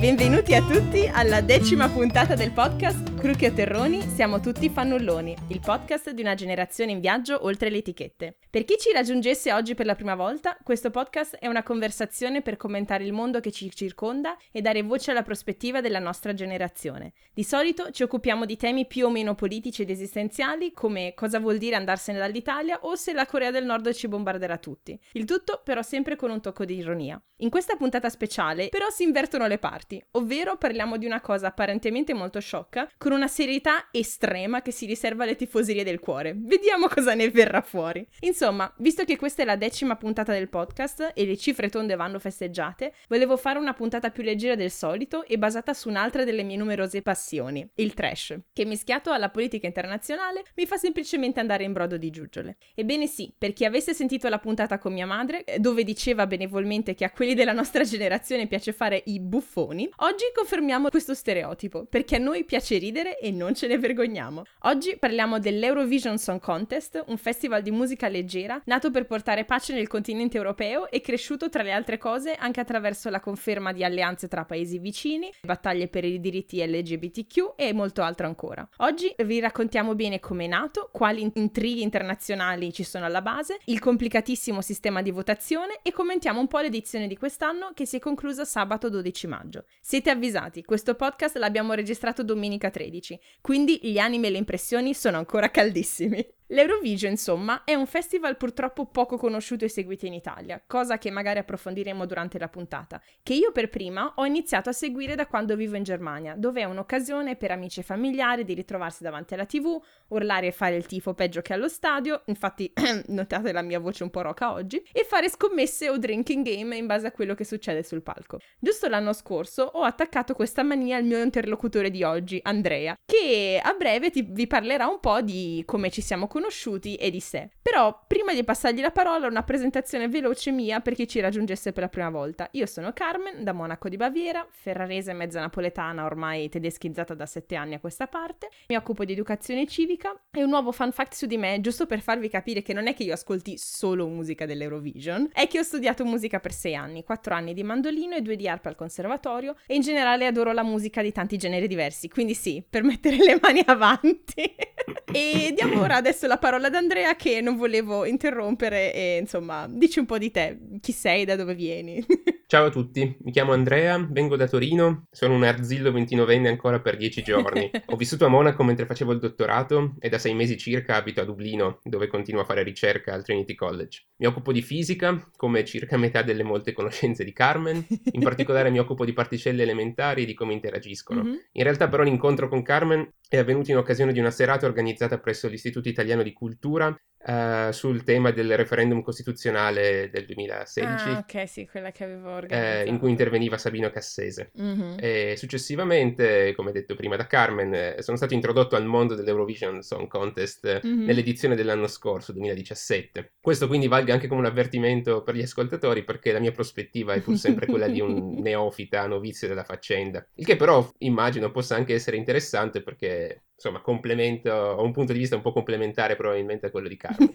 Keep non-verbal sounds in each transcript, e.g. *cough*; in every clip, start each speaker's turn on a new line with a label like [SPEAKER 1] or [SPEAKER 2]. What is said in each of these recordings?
[SPEAKER 1] Benvenuti a tutti alla decima puntata del podcast Crucchi o Terroni, siamo tutti fannulloni, il podcast di una generazione in viaggio oltre le etichette. Per chi ci raggiungesse oggi per la prima volta, questo podcast è una conversazione per commentare il mondo che ci circonda e dare voce alla prospettiva della nostra generazione. Di solito ci occupiamo di temi più o meno politici ed esistenziali, come cosa vuol dire andarsene dall'Italia o se la Corea del Nord ci bombarderà tutti. Il tutto però sempre con un tocco di ironia. In questa puntata speciale però si invertono le parti, ovvero parliamo di una cosa apparentemente molto sciocca, con una serietà estrema che si riserva alle tifoserie del cuore. Vediamo cosa ne verrà fuori. Insomma, visto che questa è la decima puntata del podcast e le cifre tonde vanno festeggiate, volevo fare una puntata più leggera del solito e basata su un'altra delle mie numerose passioni, il trash, che mischiato alla politica internazionale mi fa semplicemente andare in brodo di giuggiole. Ebbene sì, per chi avesse sentito la puntata con mia madre, eh, dove diceva benevolmente che a quelli della nostra generazione piace fare i buffoni, oggi confermiamo questo stereotipo, perché a noi piace ridere ridere e non ce ne vergogniamo. Oggi parliamo dell'Eurovision Song Contest, un festival di musica leggera nato per portare pace nel continente europeo e cresciuto tra le altre cose anche attraverso la conferma di alleanze tra paesi vicini, battaglie per i diritti LGBTQ e molto altro ancora. Oggi vi raccontiamo bene come è nato, quali intrighi internazionali ci sono alla base, il complicatissimo sistema di votazione e commentiamo un po' l'edizione di quest'anno che si è conclusa sabato 12 maggio. Siete avvisati, questo podcast l'abbiamo registrato domenica 13 2016, quindi gli animi e le impressioni sono ancora caldissimi. L'Eurovision, insomma, è un festival purtroppo poco conosciuto e seguito in Italia, cosa che magari approfondiremo durante la puntata, che io per prima ho iniziato a seguire da quando vivo in Germania, dove è un'occasione per amici e familiari di ritrovarsi davanti alla TV, urlare e fare il tifo peggio che allo stadio, infatti *clears throat* notate la mia voce un po' roca oggi, e fare scommesse o drinking game in base a quello che succede sul palco. Giusto l'anno scorso ho attaccato questa mania al mio interlocutore di oggi, Andrea, che a breve ti- vi parlerà un po' di come ci siamo conosciuti conosciuti e di sé. Però, prima di passargli la parola, una presentazione veloce mia per chi ci raggiungesse per la prima volta. Io sono Carmen, da Monaco di Baviera, ferrarese mezza napoletana, ormai tedeschizzata da sette anni a questa parte. Mi occupo di educazione civica e un nuovo fun fact su di me, giusto per farvi capire che non è che io ascolti solo musica dell'Eurovision, è che ho studiato musica per sei anni, quattro anni di mandolino e due di arpa al conservatorio e in generale adoro la musica di tanti generi diversi, quindi sì, per mettere le mani avanti. *laughs* e diamo ora adesso la parola ad Andrea che non volevo interrompere e insomma, dici un po' di te, chi sei, da dove vieni. *laughs*
[SPEAKER 2] Ciao a tutti, mi chiamo Andrea, vengo da Torino, sono un arzillo 29enne ancora per 10 giorni. *laughs* Ho vissuto a Monaco mentre facevo il dottorato e da sei mesi circa abito a Dublino, dove continuo a fare ricerca al Trinity College. Mi occupo di fisica, come circa metà delle molte conoscenze di Carmen, in particolare mi occupo di particelle elementari e di come interagiscono. Mm-hmm. In realtà però l'incontro con Carmen è avvenuto in occasione di una serata organizzata presso l'Istituto Italiano di Cultura uh, sul tema del referendum costituzionale del 2016.
[SPEAKER 1] Ah, ok, sì, quella che avevo organizzato.
[SPEAKER 2] Eh, in cui interveniva Sabino Cassese. Mm-hmm. E successivamente, come detto prima da Carmen, eh, sono stato introdotto al mondo dell'Eurovision Song Contest mm-hmm. nell'edizione dell'anno scorso, 2017. Questo quindi valga anche come un avvertimento per gli ascoltatori perché la mia prospettiva è pur sempre quella di un *laughs* neofita, novizio della faccenda. Il che però immagino possa anche essere interessante perché insomma, complemento, ho un punto di vista un po' complementare probabilmente a quello di *laughs* Carmen.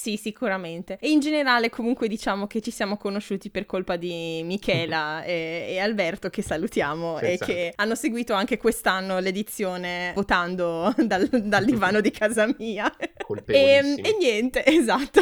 [SPEAKER 1] Sì, sicuramente. E in generale comunque diciamo che ci siamo conosciuti per colpa di Michela *laughs* e, e, Alberto che salutiamo Senza. e che hanno seguito anche quest'anno l'edizione votando *laughs* dal, dal divano di casa mia. E, e niente, *laughs* esatto.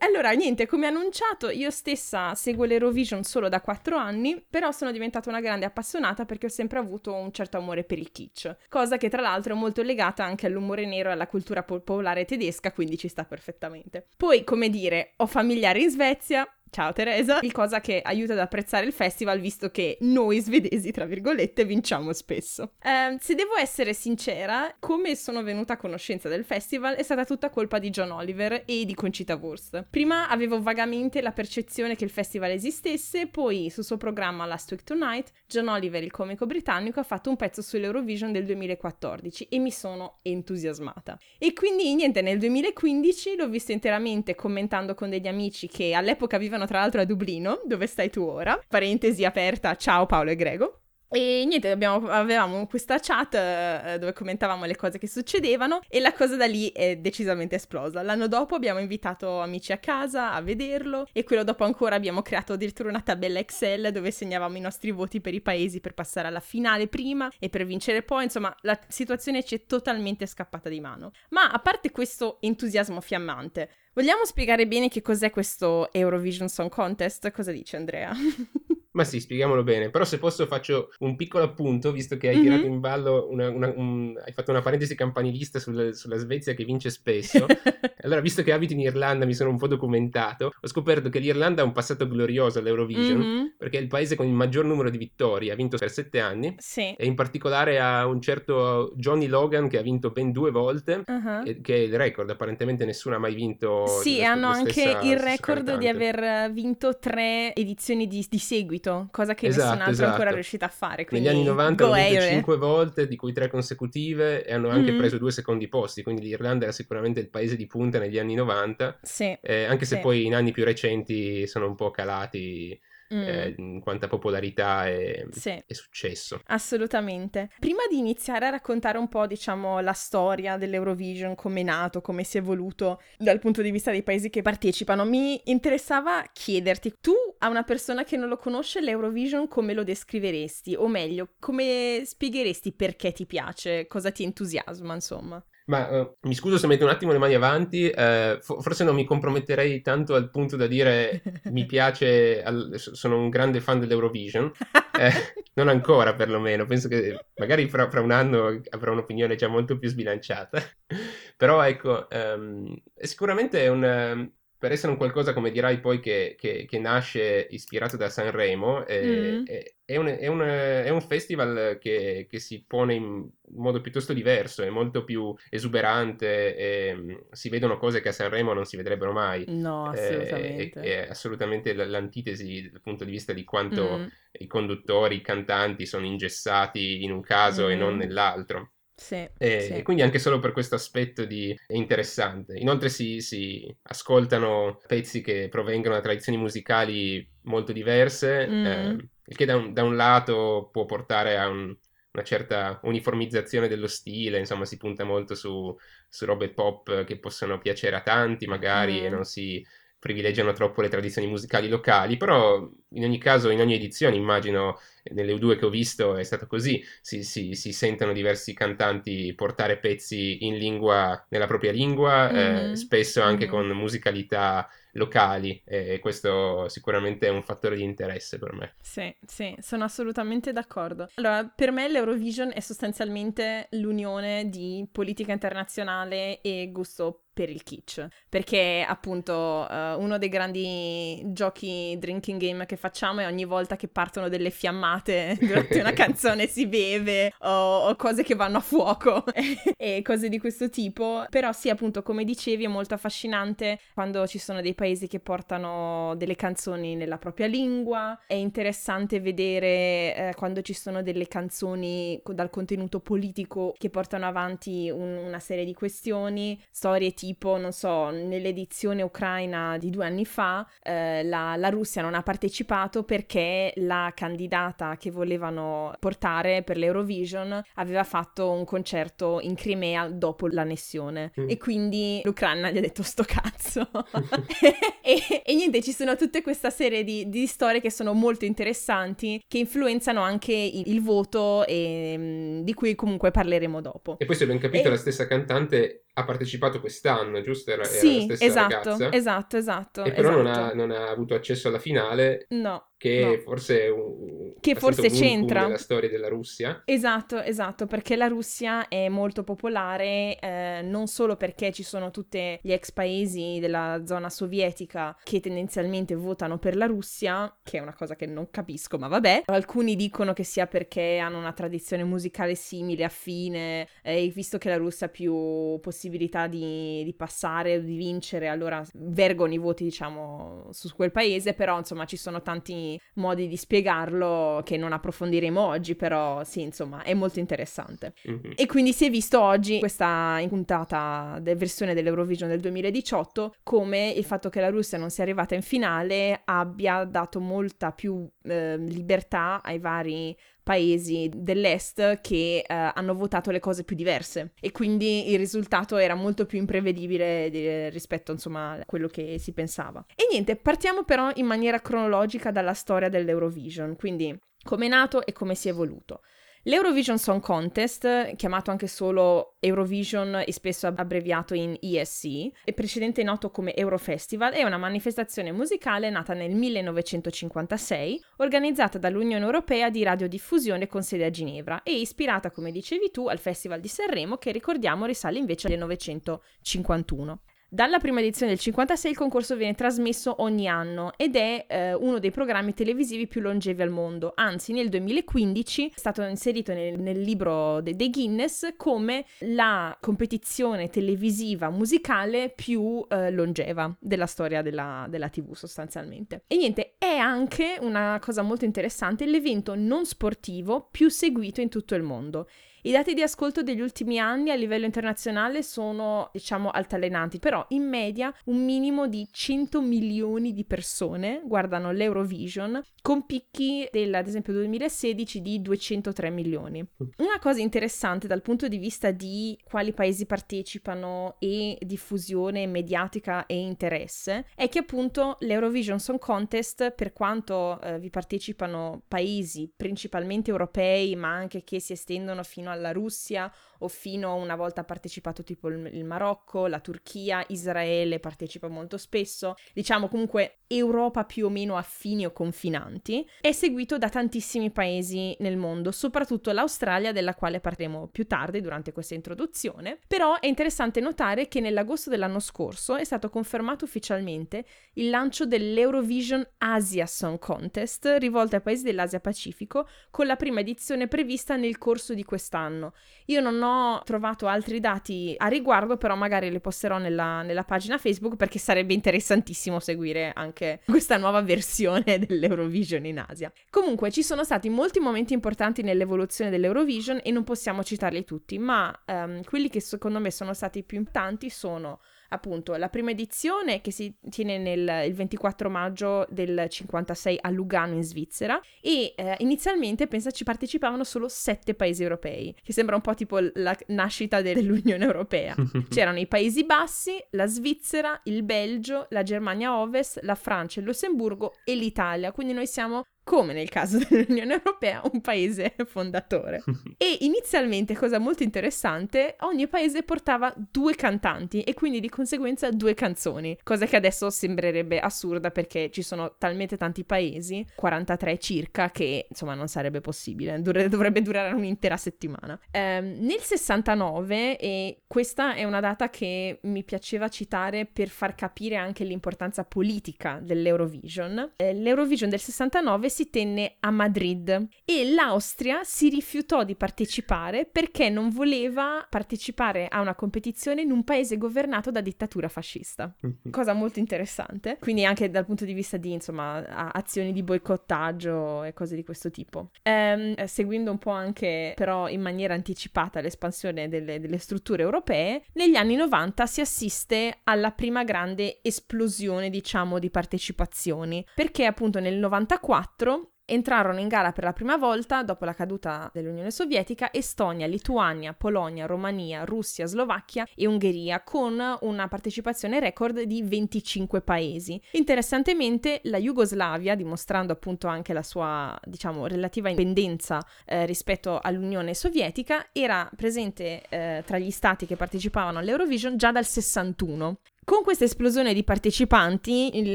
[SPEAKER 1] allora, niente, come annunciato, io stessa seguo l'Eurovision solo da quattro anni, però sono diventata una grande appassionata perché ho sempre avuto un certo amore per il kitsch, cosa che tra l'altro è molto legata anche all'umore nero e alla cultura popolare tedesca, quindi ci sta perfettamente. Poi, come dire, ho familiari in Svezia, Ciao Teresa, il cosa che aiuta ad apprezzare il festival visto che noi svedesi, tra virgolette, vinciamo spesso. Eh, se devo essere sincera, come sono venuta a conoscenza del festival è stata tutta colpa di John Oliver e di Concita Wurst. Prima avevo vagamente la percezione che il festival esistesse, poi sul suo programma Last Week Tonight, John Oliver, il comico britannico, ha fatto un pezzo sull'Eurovision del 2014 e mi sono entusiasmata. E quindi niente, nel 2015 l'ho visto interamente commentando con degli amici che all'epoca vivevano vivono tra l'altro a Dublino, dove stai tu ora. Parentesi aperta, ciao Paolo e Grego. E niente, abbiamo, avevamo questa chat eh, dove commentavamo le cose che succedevano e la cosa da lì è decisamente esplosa. L'anno dopo abbiamo invitato amici a casa a vederlo e quello dopo ancora abbiamo creato addirittura una tabella Excel dove segnavamo i nostri voti per i paesi per passare alla finale prima e per vincere poi. Insomma, la situazione ci è totalmente scappata di mano. Ma a parte questo entusiasmo fiammante, vogliamo spiegare bene che cos'è questo Eurovision Song Contest? Cosa dice Andrea? *laughs*
[SPEAKER 2] Ma sì, spieghiamolo bene. Però se posso faccio un piccolo appunto, visto che hai mm-hmm. tirato in ballo una, una, un, hai fatto una parentesi campanilista sul, sulla Svezia che vince spesso. *laughs* allora, visto che abito in Irlanda, mi sono un po' documentato, ho scoperto che l'Irlanda ha un passato glorioso all'Eurovision, mm-hmm. perché è il paese con il maggior numero di vittorie, ha vinto per sette anni.
[SPEAKER 1] Sì.
[SPEAKER 2] E in particolare ha un certo Johnny Logan che ha vinto ben due volte, uh-huh. e, che è il record, apparentemente nessuno ha mai vinto.
[SPEAKER 1] Sì, hanno anche il record di aver vinto tre edizioni di, di seguito seguito, cosa che esatto, nessun altro esatto. è ancora riuscito a fare.
[SPEAKER 2] Negli anni 90 hanno vinto 5 volte, di cui 3 consecutive, e hanno anche mm-hmm. preso due secondi posti, quindi l'Irlanda era sicuramente il paese di punta negli anni 90,
[SPEAKER 1] sì,
[SPEAKER 2] eh, anche se
[SPEAKER 1] sì.
[SPEAKER 2] poi in anni più recenti sono un po' calati mm. eh, in quanta popolarità e, sì. e, successo.
[SPEAKER 1] Assolutamente. Prima di iniziare a raccontare un po', diciamo, la storia dell'Eurovision, come è nato, come si è evoluto dal punto di vista dei paesi che partecipano, mi interessava chiederti, tu a una persona che non lo conosce l'Eurovision come lo descriveresti? O meglio, come spiegheresti perché ti piace, cosa ti entusiasma, insomma?
[SPEAKER 2] Ma uh, mi scuso se metto un attimo le mani avanti, uh, forse non mi comprometterei tanto al punto da dire *laughs* mi piace, al, sono un grande fan dell'Eurovision, eh, *laughs* non ancora perlomeno, penso che magari fra, fra, un anno avrò un'opinione già molto più sbilanciata, *laughs* però ecco, um, sicuramente è un, per essere un qualcosa, come dirai poi, che, che, che nasce ispirato da Sanremo, è, mm. è, è, un, è, un, è un, festival che, che, si pone in modo piuttosto diverso, è molto più esuberante, e, si vedono cose che a Sanremo non si vedrebbero mai.
[SPEAKER 1] No, assolutamente.
[SPEAKER 2] È, assolutamente l'antitesi dal punto di vista di quanto mm. i conduttori, i cantanti sono ingessati in un caso mm. e non mm. nell'altro.
[SPEAKER 1] Sì,
[SPEAKER 2] e,
[SPEAKER 1] sì.
[SPEAKER 2] quindi anche solo per questo aspetto di... è interessante. Inoltre si, si, ascoltano pezzi che provengono da tradizioni musicali molto diverse, mm. eh, il che da un, da un, lato può portare a un, una certa uniformizzazione dello stile, insomma si punta molto su, su robe pop che possono piacere a tanti magari mm. e non si privilegiano troppo le tradizioni musicali locali, però in ogni caso, in ogni edizione, immagino nelle due che ho visto è stato così, si, si, si sentono diversi cantanti portare pezzi in lingua, nella propria lingua, mm-hmm. eh, spesso anche mm-hmm. con musicalità locali e questo sicuramente è un fattore di interesse per me.
[SPEAKER 1] Sì, sì, sono assolutamente d'accordo. Allora, per me l'Eurovision è sostanzialmente l'unione di politica internazionale e gusto per il kitsch, perché appunto uh, uno dei grandi giochi drinking game che facciamo è ogni volta che partono delle fiammate *laughs* durante una *laughs* canzone si beve o, o, cose che vanno a fuoco *laughs* e cose di questo tipo, però sì appunto come dicevi è molto affascinante quando ci sono dei paesi che portano delle canzoni nella propria lingua, è interessante vedere eh, quando ci sono delle canzoni dal contenuto politico che portano avanti un, una serie di questioni, storie tipo, non so, nell'edizione ucraina di due anni fa eh, la, la Russia non ha partecipato perché la candidata che volevano portare per l'Eurovision aveva fatto un concerto in Crimea dopo l'annessione mm. e quindi l'Ucraina gli ha detto sto cazzo *laughs* *laughs* e, e, niente, ci sono tutte questa serie di, di, storie che sono molto interessanti, che influenzano anche il, il voto e mm, di cui comunque parleremo dopo.
[SPEAKER 2] E poi se ben capito e... la stessa cantante ha partecipato quest'anno, giusto? Era,
[SPEAKER 1] sì,
[SPEAKER 2] era
[SPEAKER 1] esatto,
[SPEAKER 2] ragazza.
[SPEAKER 1] esatto, esatto.
[SPEAKER 2] E però
[SPEAKER 1] esatto.
[SPEAKER 2] Non, ha, esatto. non, ha, avuto accesso alla finale.
[SPEAKER 1] No.
[SPEAKER 2] Che
[SPEAKER 1] no.
[SPEAKER 2] forse è un,
[SPEAKER 1] che forse c'entra
[SPEAKER 2] nella storia della Russia.
[SPEAKER 1] Esatto, esatto, perché la Russia è molto popolare eh, non solo perché ci sono tutti gli ex paesi della zona sovietica che tendenzialmente votano per la Russia, che è una cosa che non capisco, ma vabbè. Alcuni dicono che sia perché hanno una tradizione musicale simile, affine, e eh, visto che la Russia ha più possibilità di, di passare o di vincere, allora vergono i voti, diciamo, su quel paese, però insomma ci sono tanti modi di spiegarlo che non approfondiremo oggi, però sì, insomma, è molto interessante. Mm-hmm. E quindi si è visto oggi questa puntata de- versione dell'Eurovision del 2018 come il fatto che la Russia non sia arrivata in finale abbia dato molta più eh, libertà ai vari paesi dell'est che uh, hanno votato le cose più diverse e quindi il risultato era molto più imprevedibile di, rispetto insomma a quello che si pensava. E niente, partiamo però in maniera cronologica dalla storia dell'Eurovision, quindi come è nato e come si è evoluto. L'Eurovision Song Contest, chiamato anche solo Eurovision e spesso abbreviato in ESC, e precedente noto come Eurofestival, è una manifestazione musicale nata nel 1956, organizzata dall'Unione Europea di radiodiffusione con sede a Ginevra e ispirata, come dicevi tu, al Festival di Sanremo che ricordiamo risale invece al 1951. Dalla prima edizione del 56 il concorso viene trasmesso ogni anno ed è eh, uno dei programmi televisivi più longevi al mondo, anzi nel 2015 è stato inserito nel, nel libro de- dei Guinness come la competizione televisiva musicale più eh, longeva della storia della, della TV sostanzialmente. E niente, è anche una cosa molto interessante l'evento non sportivo più seguito in tutto il mondo i dati di ascolto degli ultimi anni a livello internazionale sono, diciamo, altalenanti, però in media un minimo di 100 milioni di persone guardano l'Eurovision, con picchi del, ad esempio, 2016 di 203 milioni. Una cosa interessante dal punto di vista di quali paesi partecipano e diffusione mediatica e interesse è che appunto l'Eurovision Song Contest, per quanto eh, vi partecipano paesi principalmente europei, ma anche che si estendono fino alla Russia o fino a una volta partecipato tipo il, il Marocco, la Turchia, Israele partecipa molto spesso, diciamo comunque Europa più o meno affini o confinanti, è seguito da tantissimi paesi nel mondo, soprattutto l'Australia della quale parleremo più tardi durante questa introduzione, però è interessante notare che nell'agosto dell'anno scorso è stato confermato ufficialmente il lancio dell'Eurovision Asia Song Contest rivolto ai paesi dell'Asia Pacifico con la prima edizione prevista nel corso di quest'anno. Io non ho trovato altri dati a riguardo, però magari le posterò nella, nella pagina Facebook perché sarebbe interessantissimo seguire anche questa nuova versione *laughs* dell'Eurovision in Asia. Comunque ci sono stati molti momenti importanti nell'evoluzione dell'Eurovision e non possiamo citarli tutti, ma um, quelli che secondo me sono stati più importanti sono appunto la prima edizione che si tiene nel, il 24 maggio del 56 a Lugano in Svizzera e eh, inizialmente pensa ci partecipavano solo sette paesi europei, che sembra un po' tipo la nascita dell'Unione Europea. *laughs* C'erano i Paesi Bassi, la Svizzera, il Belgio, la Germania Ovest, la Francia, il Lussemburgo e l'Italia, quindi noi siamo come nel caso *laughs* dell'Unione Europea, un paese fondatore. *laughs* e inizialmente, cosa molto interessante, ogni paese portava due cantanti e quindi di conseguenza due canzoni, cosa che adesso sembrerebbe assurda perché ci sono talmente tanti paesi, 43 circa, che insomma non sarebbe possibile, dovrebbe durare un'intera settimana. Eh, nel 69, e questa è una data che mi piaceva citare per far capire anche l'importanza politica dell'Eurovision, eh, l'Eurovision del 69 si si tenne a Madrid e l'Austria si rifiutò di partecipare perché non voleva partecipare a una competizione in un paese governato da dittatura fascista. Mhm. Cosa molto interessante. Quindi anche dal punto di vista di, insomma, azioni di boicottaggio e cose di questo tipo. Ehm, seguendo un po' anche però in maniera anticipata l'espansione delle, delle strutture europee, negli anni 90 si assiste alla prima grande esplosione, diciamo, di partecipazioni, perché appunto nel 94 entrarono in gara per la prima volta dopo la caduta dell'Unione Sovietica Estonia, Lituania, Polonia, Romania, Russia, Slovacchia e Ungheria con una partecipazione record di 25 paesi. Interessantemente la Jugoslavia, dimostrando appunto anche la sua diciamo relativa indipendenza eh, rispetto all'Unione Sovietica, era presente eh, tra gli stati che partecipavano all'Eurovision già dal 61. Con questa esplosione di partecipanti, il,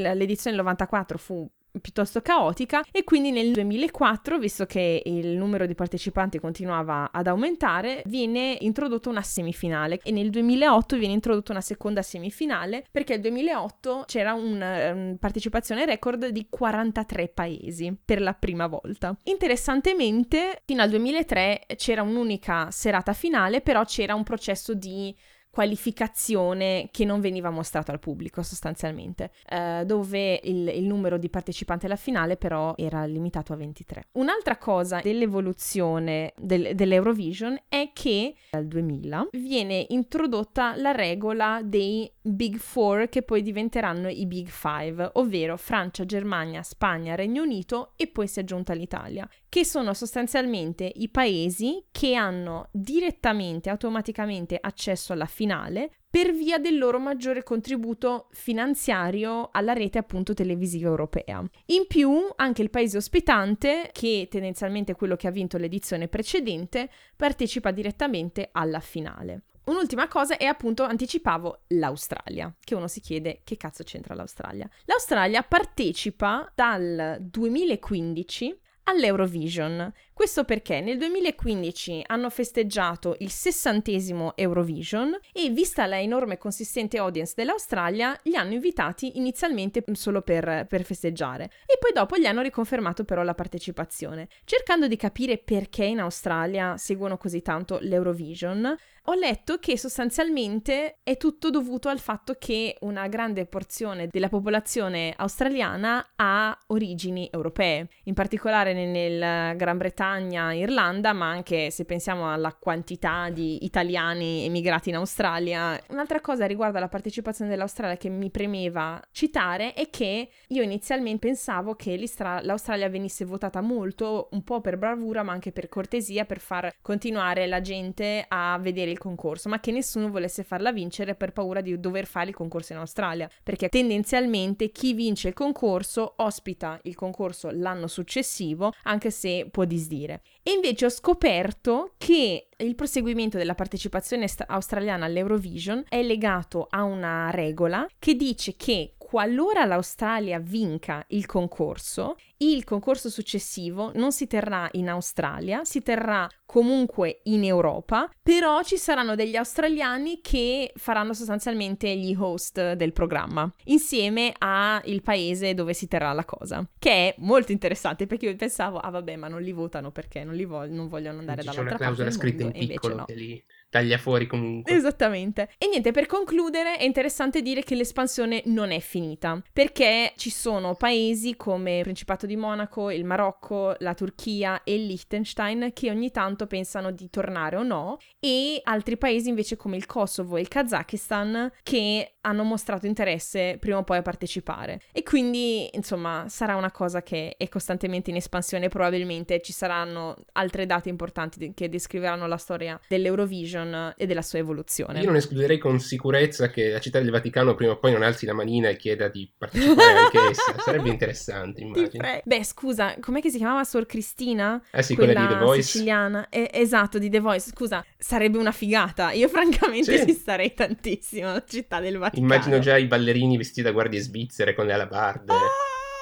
[SPEAKER 1] l'edizione del 94 fu piuttosto caotica e quindi nel 2004, visto che il numero di partecipanti continuava ad aumentare, viene introdotta una semifinale e nel 2008 viene introdotta una seconda semifinale perché nel 2008 c'era una un partecipazione record di 43 paesi per la prima volta. Interessantemente, fino al 2003 c'era un'unica serata finale, però c'era un processo di qualificazione che non veniva mostrato al pubblico sostanzialmente, eh, dove il, il, numero di partecipanti alla finale però era limitato a 23. Un'altra cosa dell'evoluzione del, dell'Eurovision è che dal 2000 viene introdotta la regola dei Big Four che poi diventeranno i Big Five, ovvero Francia, Germania, Spagna, Regno Unito e poi si è aggiunta l'Italia, che sono sostanzialmente i paesi che hanno direttamente, automaticamente accesso alla finale per via del loro maggiore contributo finanziario alla rete appunto televisiva europea. In più anche il paese ospitante, che tendenzialmente è quello che ha vinto l'edizione precedente, partecipa direttamente alla finale. Un'ultima cosa è appunto, anticipavo, l'Australia, che uno si chiede che cazzo c'entra l'Australia. L'Australia partecipa dal 2015 all'Eurovision. Questo perché nel 2015 hanno festeggiato il sessantesimo Eurovision e vista la enorme consistente audience dell'Australia, li hanno invitati inizialmente solo per, per festeggiare e poi dopo gli hanno riconfermato però la partecipazione. Cercando di capire perché in Australia seguono così tanto l'Eurovision, ho letto che sostanzialmente è tutto dovuto al fatto che una grande porzione della popolazione australiana ha origini europee, in particolare nel Gran Bretagna, Irlanda, ma anche se pensiamo alla quantità di italiani emigrati in Australia. Un'altra cosa riguardo alla partecipazione dell'Australia che mi premeva citare è che io inizialmente pensavo che l'Australia venisse votata molto, un po' per bravura, ma anche per cortesia, per far continuare la gente a vedere il il concorso, ma che nessuno volesse farla vincere per paura di dover fare il concorso in Australia, perché tendenzialmente chi vince il concorso ospita il concorso l'anno successivo, anche se può disdire. E invece ho scoperto che il proseguimento della partecipazione australiana all'Eurovision è legato a una regola che dice che qualora l'Australia vinca il concorso, il concorso successivo non si terrà in Australia, si terrà comunque in Europa, però ci saranno degli australiani che faranno sostanzialmente gli host del programma, insieme al paese dove si terrà la cosa, che è molto interessante perché io pensavo, ah vabbè, ma non li votano perché non, li vo- non vogliono andare dall'altra parte.
[SPEAKER 2] C'è una clausola scritta in piccolo no. che li taglia fuori comunque.
[SPEAKER 1] Esattamente. E niente, per concludere è interessante dire che l'espansione non è finita, perché ci sono paesi come il Principato di Monaco, il Marocco, la Turchia e il Liechtenstein che ogni tanto pensano di tornare o no, e altri paesi invece come il Kosovo e il Kazakistan che hanno mostrato interesse prima o poi a partecipare. E quindi, insomma, sarà una cosa che è costantemente in espansione, probabilmente ci saranno altre date importanti che descriveranno la storia dell'Eurovision e della sua evoluzione.
[SPEAKER 2] Io non escluderei con sicurezza che la città del Vaticano prima o poi non alzi la manina e chieda di partecipare *laughs* anche essa. Sarebbe interessante, immagino.
[SPEAKER 1] Beh, scusa, com'è che si chiamava Sor Cristina?
[SPEAKER 2] Eh sì, quella, quella di The Voice.
[SPEAKER 1] siciliana. Eh, esatto, di The Voice. Scusa, sarebbe una figata. Io francamente sì. ci starei tantissimo città del Vaticano.
[SPEAKER 2] Immagino già i ballerini vestiti da guardie svizzere con le alabarde. Oh,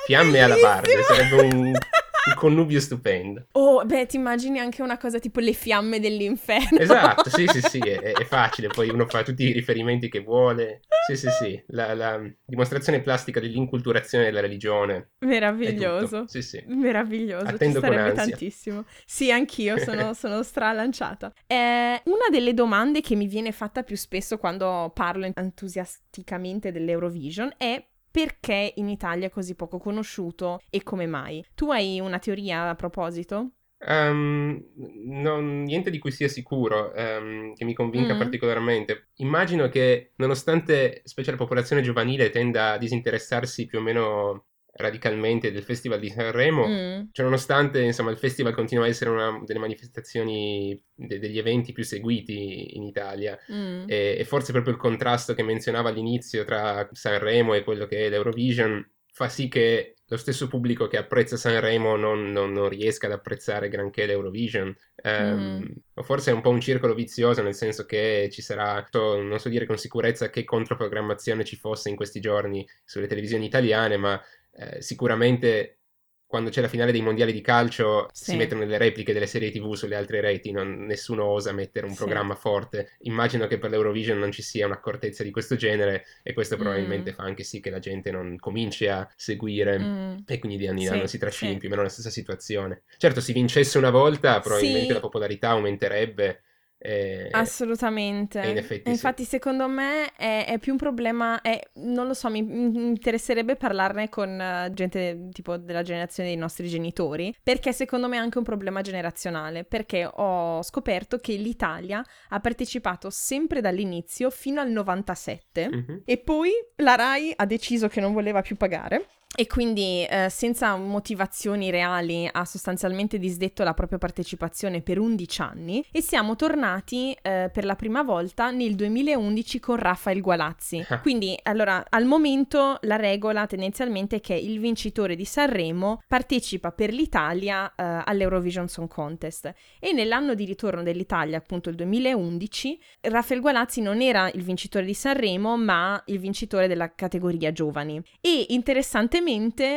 [SPEAKER 2] Fiamme e alabarde, sarebbe un *laughs* un connubio stupendo.
[SPEAKER 1] Oh, beh, ti immagini anche una cosa tipo le fiamme dell'inferno.
[SPEAKER 2] Esatto, sì, sì, sì, è, è *laughs* facile, poi uno fa tutti i riferimenti che vuole. Sì, sì, sì, la, la dimostrazione plastica dell'inculturazione della religione.
[SPEAKER 1] Meraviglioso.
[SPEAKER 2] Sì, sì.
[SPEAKER 1] Meraviglioso, Attendo ci sarebbe tantissimo. Sì, anch'io sono, *laughs* sono stralanciata. Eh, una delle domande che mi viene fatta più spesso quando parlo entusiasticamente dell'Eurovision è perché in Italia è così poco conosciuto e come mai. Tu hai una teoria a proposito?
[SPEAKER 2] Um, non, niente di cui sia sicuro, um, che mi convinca mm. particolarmente. Immagino che, nonostante specie la popolazione giovanile tenda a disinteressarsi più o meno radicalmente del Festival di Sanremo, mm. cioè nonostante insomma, il festival continua a essere una delle manifestazioni, de- degli eventi più seguiti in Italia mm. e-, e, forse proprio il contrasto che menzionava all'inizio tra Sanremo e quello che è l'Eurovision fa sì che lo stesso pubblico che apprezza Sanremo non, non, non riesca ad apprezzare granché l'Eurovision. Um, mm. Forse è un po' un circolo vizioso, nel senso che ci sarà, non so dire con sicurezza che controprogrammazione ci fosse in questi giorni sulle televisioni italiane, ma eh, sicuramente quando c'è la finale dei mondiali di calcio sì. si mettono le repliche delle serie tv sulle altre reti, non, nessuno osa mettere un sì. programma forte. Immagino che per l'Eurovision non ci sia un'accortezza di questo genere e questo probabilmente mm. fa anche sì che la gente non cominci a seguire mm. e quindi di anni in sì, anno si trascini più o meno la stessa situazione. Certo, se vincesse una volta probabilmente la popolarità aumenterebbe
[SPEAKER 1] e, Assolutamente.
[SPEAKER 2] In effetti,
[SPEAKER 1] infatti,
[SPEAKER 2] sì.
[SPEAKER 1] secondo me è, è, più un problema. È, non lo so, mi, mi interesserebbe parlarne con uh, gente tipo della generazione dei nostri genitori, perché secondo me è anche un problema generazionale. Perché ho scoperto che l'Italia ha partecipato sempre dall'inizio fino al 97 mm-hmm. e poi la Rai ha deciso che non voleva più pagare e quindi eh, senza motivazioni reali ha sostanzialmente disdetto la propria partecipazione per 11 anni e siamo tornati eh, per la prima volta nel 2011 con Raffaele Gualazzi.
[SPEAKER 2] Ah.
[SPEAKER 1] Quindi allora al momento la regola tendenzialmente è che il vincitore di Sanremo partecipa per l'Italia eh, all'Eurovision Song Contest e nell'anno di ritorno dell'Italia, appunto il 2011, Raffaele Gualazzi non era il vincitore di Sanremo ma il vincitore della categoria giovani. E interessantemente,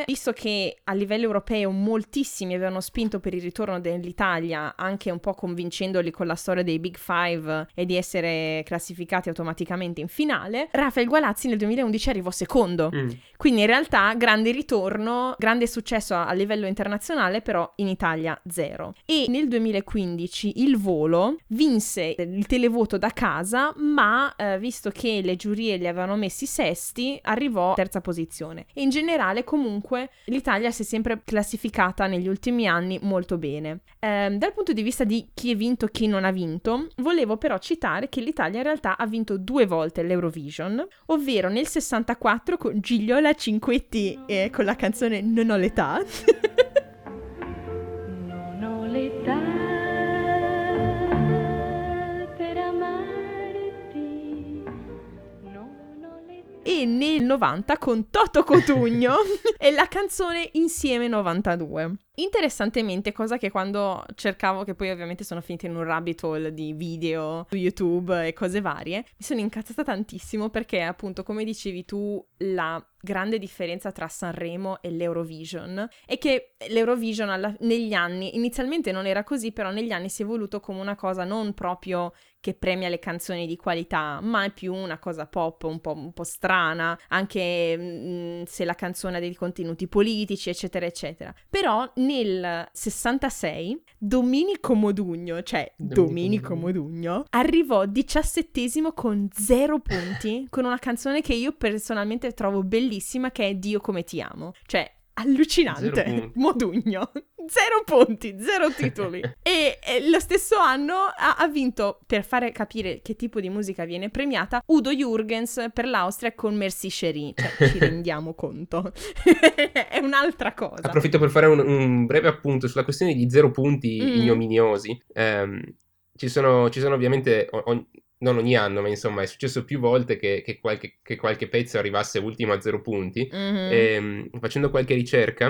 [SPEAKER 1] visto che a livello europeo moltissimi avevano spinto per il ritorno dell'Italia, anche un po' convincendoli con la storia dei Big Five e di essere classificati automaticamente in finale, Rafael Gualazzi nel 2011 arrivò secondo.
[SPEAKER 2] Mm.
[SPEAKER 1] Quindi in realtà grande ritorno, grande successo a, a livello internazionale, però in Italia zero. E nel 2015 il volo vinse il televoto da casa, ma eh, visto che le giurie li avevano messi sesti, arrivò a terza posizione. E in generale comunque l'Italia si è sempre classificata negli ultimi anni molto bene. Ehm, dal punto di vista di chi ha vinto e chi non ha vinto, volevo però citare che l'Italia in realtà ha vinto due volte l'Eurovision, ovvero nel 64 con Gigliola Cinquetti eh, con la canzone Non ho l'età.
[SPEAKER 3] Non ho l'età
[SPEAKER 1] e nel 90 con Toto Cotugno *laughs* e la canzone Insieme 92. Interessantemente, cosa che quando cercavo, che poi ovviamente sono finita in un rabbit hole di video su YouTube e cose varie, mi sono incazzata tantissimo perché appunto, come dicevi tu, la grande differenza tra Sanremo e l'Eurovision è che l'Eurovision alla- negli anni, inizialmente non era così, però negli anni si è evoluto come una cosa non proprio che premia le canzoni di qualità, ma è più una cosa pop un po', un po' strana, anche mm, se la canzone ha dei contenuti politici, eccetera, eccetera. Però nel 66 Domenico Modugno, cioè
[SPEAKER 2] Domenico
[SPEAKER 1] Domenico Modugno, arrivò diciassettesimo con zero punti, con una canzone che io personalmente trovo bellissima, che è Dio come ti amo. Cioè, allucinante. *laughs* Modugno. Zero punti, zero titoli. *laughs* e, e lo stesso anno ha, ha vinto, per fare capire che tipo di musica viene premiata, Udo Jürgens per l'Austria con Merci Cherie. Cioè, ci *laughs* rendiamo conto. è un'altra cosa.
[SPEAKER 2] Approfitto per fare un, un breve appunto sulla questione di zero punti
[SPEAKER 1] Mm.
[SPEAKER 2] ignominiosi. Ehm, ci, sono, ci sono ovviamente, o- o- non ogni anno, ma insomma è successo più volte che, che qualche, che qualche pezzo arrivasse ultimo a zero punti.
[SPEAKER 1] Mhm.
[SPEAKER 2] Ehm, facendo qualche ricerca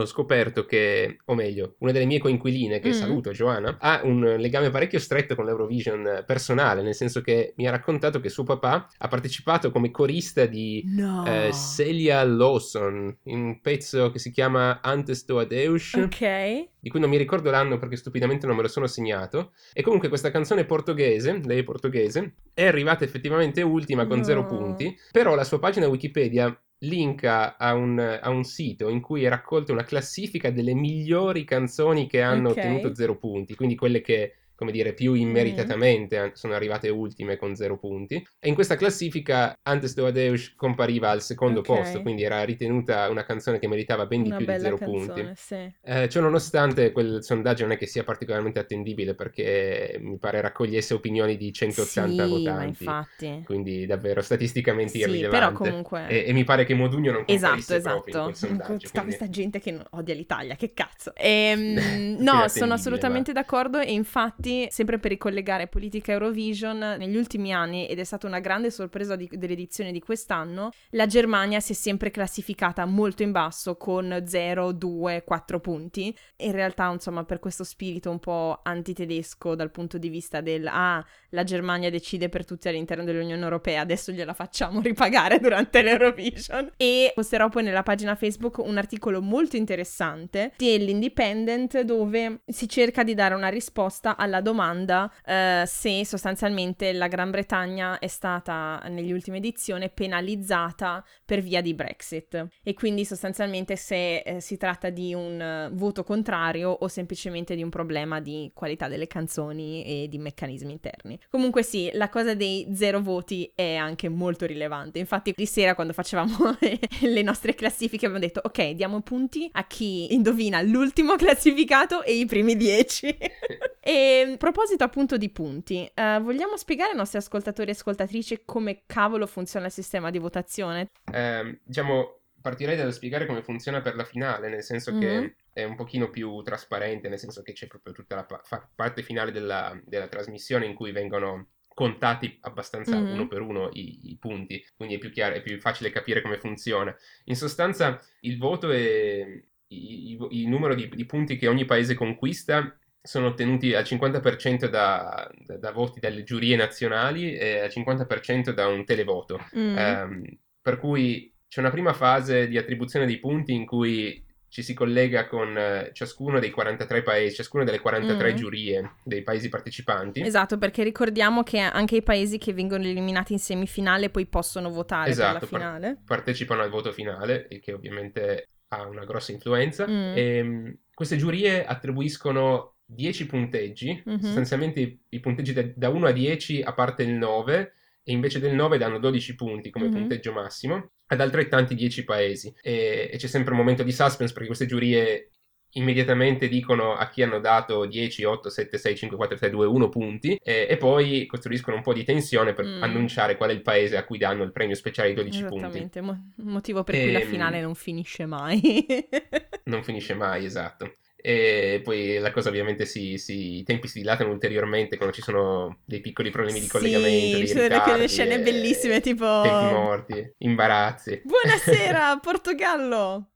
[SPEAKER 2] ho scoperto che, o meglio, una delle mie coinquiline, che
[SPEAKER 1] Mm.
[SPEAKER 2] saluto, Giovanna, ha un legame parecchio stretto con l'Eurovision personale, nel senso che mi ha raccontato che suo papà ha partecipato come corista di
[SPEAKER 1] No.
[SPEAKER 2] eh, Celia Lawson in un pezzo che si chiama Antes do Adeus,
[SPEAKER 1] Ok.
[SPEAKER 2] di cui non mi ricordo l'anno perché stupidamente non me lo sono segnato. E comunque questa canzone portoghese, lei è portoghese, è arrivata effettivamente ultima con
[SPEAKER 1] No.
[SPEAKER 2] zero punti, però la sua pagina Wikipedia linka a un, a un sito in cui è raccolta una classifica delle migliori canzoni che hanno
[SPEAKER 1] Ok.
[SPEAKER 2] ottenuto zero punti, quindi quelle che come dire, più immeritatamente an- sono arrivate ultime con zero punti. E in questa classifica Antes do Adeus compariva al secondo
[SPEAKER 1] Ok.
[SPEAKER 2] posto, quindi era ritenuta una canzone che meritava ben di
[SPEAKER 1] Una
[SPEAKER 2] più di zero
[SPEAKER 1] canzone,
[SPEAKER 2] punti.
[SPEAKER 1] sì.
[SPEAKER 2] Eh, ciò nonostante, quel sondaggio non è che sia particolarmente attendibile perché mi pare raccogliesse opinioni di 180
[SPEAKER 1] sì,
[SPEAKER 2] votanti.
[SPEAKER 1] ma.
[SPEAKER 2] Quindi davvero statisticamente
[SPEAKER 1] Sì,
[SPEAKER 2] irrilevante.
[SPEAKER 1] comunque...
[SPEAKER 2] E, e mi pare che Modugno non
[SPEAKER 1] Esatto, esatto.
[SPEAKER 2] sondaggio. Quindi-
[SPEAKER 1] questa gente che odia l'Italia, che cazzo. *laughs* Ehm, no, sono assolutamente d'accordo e infatti, sempre per ricollegare politica Eurovision, negli ultimi anni, ed è stata una grande sorpresa di- dell'edizione di quest'anno, la Germania si è sempre classificata molto in basso con 0, 2, 4 punti. In realtà, insomma, per questo spirito un po' antitedesco dal punto di vista del ah, la Germania decide per tutti all'interno dell'Unione Europea, adesso gliela facciamo ripagare durante l'Eurovision. E posterò poi nella pagina Facebook un articolo molto interessante dell'Independent dove si cerca di dare una risposta alla domanda eh, se sostanzialmente la Gran Bretagna è stata negli ultime edizioni penalizzata per via di Brexit e quindi sostanzialmente se eh, si tratta di un eh, voto contrario o semplicemente di un problema di qualità delle canzoni e di meccanismi interni. Comunque sì, la cosa dei zero voti è anche molto rilevante. Infatti di sera quando facevamo *laughs* le nostre classifiche abbiamo detto ok, diamo punti a chi indovina l'ultimo *laughs* classificato e i primi dieci. *laughs* e a proposito appunto di punti, eh, vogliamo spiegare ai nostri ascoltatori e ascoltatrici come cavolo funziona il sistema di votazione?
[SPEAKER 2] Ehm, diciamo, partirei dallo spiegare come funziona per la finale, nel senso
[SPEAKER 1] Mhm.
[SPEAKER 2] che è un pochino più trasparente, nel senso che c'è proprio tutta la pa- fa- parte finale della, della trasmissione in cui vengono contati abbastanza
[SPEAKER 1] Mhm.
[SPEAKER 2] uno per uno i, i punti, quindi è più chiaro, è più facile capire come funziona. In sostanza il voto è i- i- il numero di, di punti che ogni paese conquista sono ottenuti al 50% da, da- da voti dalle giurie nazionali e al 50% da un televoto.
[SPEAKER 1] Mm.
[SPEAKER 2] Ehm, per cui c'è una prima fase di attribuzione dei punti in cui ci si collega con eh, ciascuno dei 43 paesi, ciascuna delle 43
[SPEAKER 1] Mm.
[SPEAKER 2] giurie dei paesi partecipanti.
[SPEAKER 1] Esatto, perché ricordiamo che anche i paesi che vengono eliminati in semifinale poi possono votare
[SPEAKER 2] Esatto,
[SPEAKER 1] per
[SPEAKER 2] par-
[SPEAKER 1] la finale.
[SPEAKER 2] partecipano al voto finale, il che ovviamente ha una grossa influenza.
[SPEAKER 1] Mm.
[SPEAKER 2] Ehm, queste giurie attribuiscono 10 punteggi,
[SPEAKER 1] Mhm.
[SPEAKER 2] sostanzialmente i, i punteggi da, da 1 a 10 a parte il 9 e invece del 9 danno 12 punti come
[SPEAKER 1] Mhm.
[SPEAKER 2] punteggio massimo ad altrettanti 10 paesi e, e c'è sempre un momento di suspense perché queste giurie immediatamente dicono a chi hanno dato 10, 8, 7, 6, 5, 4, 3, 2, 1 punti e, e poi costruiscono un po' di tensione per
[SPEAKER 1] Mm.
[SPEAKER 2] annunciare qual è il paese a cui danno il premio speciale di 12 punti.
[SPEAKER 1] Esattamente, mo- motivo per cui la
[SPEAKER 2] Ehm,
[SPEAKER 1] finale non finisce mai. *laughs*
[SPEAKER 2] Non finisce mai, esatto. E poi la cosa ovviamente si, si- i tempi si dilatano ulteriormente quando ci sono dei piccoli problemi di
[SPEAKER 1] Sì,
[SPEAKER 2] collegamento, dei
[SPEAKER 1] ci sono
[SPEAKER 2] ritardi
[SPEAKER 1] scene
[SPEAKER 2] e
[SPEAKER 1] bellissime, tipo-
[SPEAKER 2] tempi morti, imbarazzi.
[SPEAKER 1] Buonasera, *laughs* Portogallo!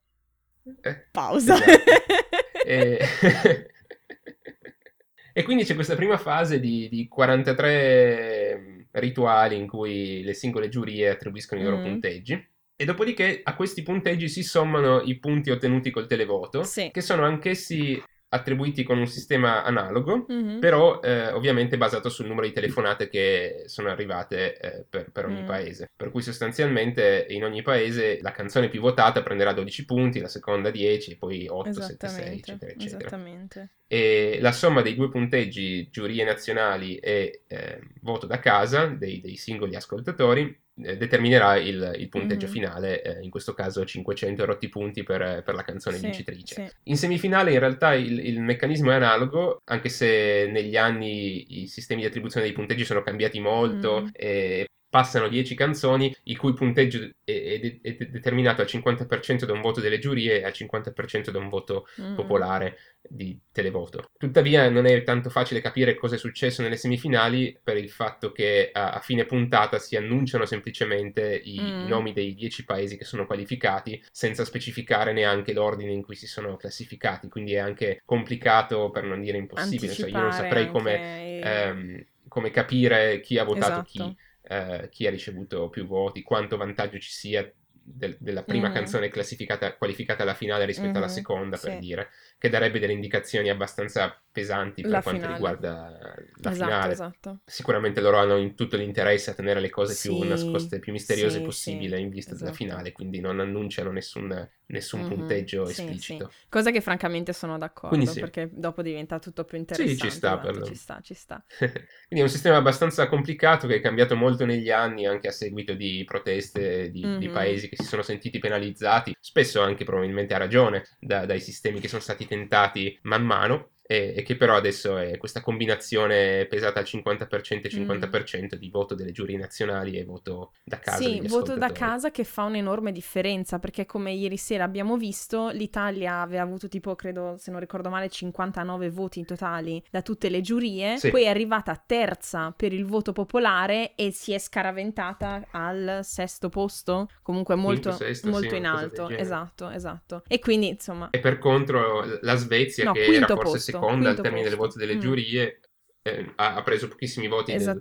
[SPEAKER 2] Eh,
[SPEAKER 1] Pausa.
[SPEAKER 2] Esatto. *laughs* E... *laughs* e quindi c'è questa prima fase di, di 43 rituali in cui le singole giurie attribuiscono i loro
[SPEAKER 1] Mm.
[SPEAKER 2] punteggi. E dopodiché a questi punteggi si sommano i punti ottenuti col televoto,
[SPEAKER 1] Sì.
[SPEAKER 2] che sono anch'essi attribuiti con un sistema analogo,
[SPEAKER 1] Mhm.
[SPEAKER 2] però eh, ovviamente basato sul numero di telefonate che sono arrivate eh, per, per ogni
[SPEAKER 1] Mm.
[SPEAKER 2] paese. Per cui sostanzialmente in ogni paese la canzone più votata prenderà 12 punti, la seconda 10, poi 8, 7, 6,
[SPEAKER 1] Esattamente,
[SPEAKER 2] eccetera, eccetera.
[SPEAKER 1] esattamente.
[SPEAKER 2] E la somma dei due punteggi, giurie nazionali e eh, voto da casa dei, dei singoli ascoltatori, determinerà il, il punteggio
[SPEAKER 1] Mhm.
[SPEAKER 2] finale, eh, in questo caso 500 rotti punti per, per la canzone
[SPEAKER 1] Sì,
[SPEAKER 2] vincitrice.
[SPEAKER 1] sì.
[SPEAKER 2] In semifinale in realtà il, il meccanismo è analogo, anche se negli anni i sistemi di attribuzione dei punteggi sono cambiati molto
[SPEAKER 1] Mm.
[SPEAKER 2] e passano 10 canzoni il cui punteggio è, è è de- determinato al 50% da un voto delle giurie e al 50% da un voto
[SPEAKER 1] Mhm.
[SPEAKER 2] popolare di televoto. Tuttavia non è tanto facile capire cosa è successo nelle semifinali per il fatto che a, a fine puntata si annunciano semplicemente i,
[SPEAKER 1] Mm.
[SPEAKER 2] i nomi dei 10 paesi che sono qualificati senza specificare neanche l'ordine in cui si sono classificati, quindi è anche complicato per non dire impossibile, cioè io non saprei come, ehm, come capire chi ha votato
[SPEAKER 1] Esatto.
[SPEAKER 2] chi, eh, chi ha ricevuto più voti, quanto vantaggio ci sia del- della prima
[SPEAKER 1] Mhm.
[SPEAKER 2] canzone classificata, qualificata alla finale rispetto alla
[SPEAKER 1] Mhm,
[SPEAKER 2] seconda, per
[SPEAKER 1] sì.
[SPEAKER 2] dire, che darebbe delle indicazioni abbastanza pesanti per
[SPEAKER 1] La
[SPEAKER 2] quanto
[SPEAKER 1] finale.
[SPEAKER 2] riguarda la
[SPEAKER 1] esatto,
[SPEAKER 2] finale.
[SPEAKER 1] esatto.
[SPEAKER 2] Sicuramente loro hanno in tutto l'interesse a tenere le cose più
[SPEAKER 1] Sì,
[SPEAKER 2] nascoste, più misteriose
[SPEAKER 1] sì,
[SPEAKER 2] possibile
[SPEAKER 1] sì,
[SPEAKER 2] in vista della
[SPEAKER 1] esatto.
[SPEAKER 2] finale, quindi non annunciano nessun, nessun
[SPEAKER 1] Mhm,
[SPEAKER 2] punteggio
[SPEAKER 1] sì,
[SPEAKER 2] esplicito.
[SPEAKER 1] Cosa che francamente sono d'accordo,
[SPEAKER 2] sì.
[SPEAKER 1] perché dopo diventa tutto più interessante.
[SPEAKER 2] ci sta
[SPEAKER 1] esatto,
[SPEAKER 2] per-
[SPEAKER 1] ci sta, ci sta. *laughs*
[SPEAKER 2] Quindi è un sistema abbastanza complicato che è cambiato molto negli anni anche a seguito di proteste di, di
[SPEAKER 1] Mhm.
[SPEAKER 2] paesi che si sono sentiti penalizzati, spesso anche probabilmente a ragione da- dai sistemi che sono stati tentati man mano e, e che però adesso è questa combinazione pesata al 50% e 50% di voto delle giurie nazionali e voto da casa.
[SPEAKER 1] Mm. Sì, voto da casa che fa un'enorme differenza perché come ieri sera abbiamo visto l'Italia aveva avuto tipo credo se non ricordo male 59 voti in totali da tutte le giurie,
[SPEAKER 2] Sì.
[SPEAKER 1] poi è arrivata terza per il voto popolare e si è scaraventata al sesto posto, comunque molto,
[SPEAKER 2] Quinto, sesto,
[SPEAKER 1] molto
[SPEAKER 2] sì,
[SPEAKER 1] in alto, esatto, esatto. E quindi insomma
[SPEAKER 2] E per contro la Svezia,
[SPEAKER 1] No,
[SPEAKER 2] che era forse
[SPEAKER 1] posto,
[SPEAKER 2] seconda al termine del
[SPEAKER 1] posto.
[SPEAKER 2] voto delle
[SPEAKER 1] Mm.
[SPEAKER 2] giurie, eh, ha, ha preso pochissimi voti del-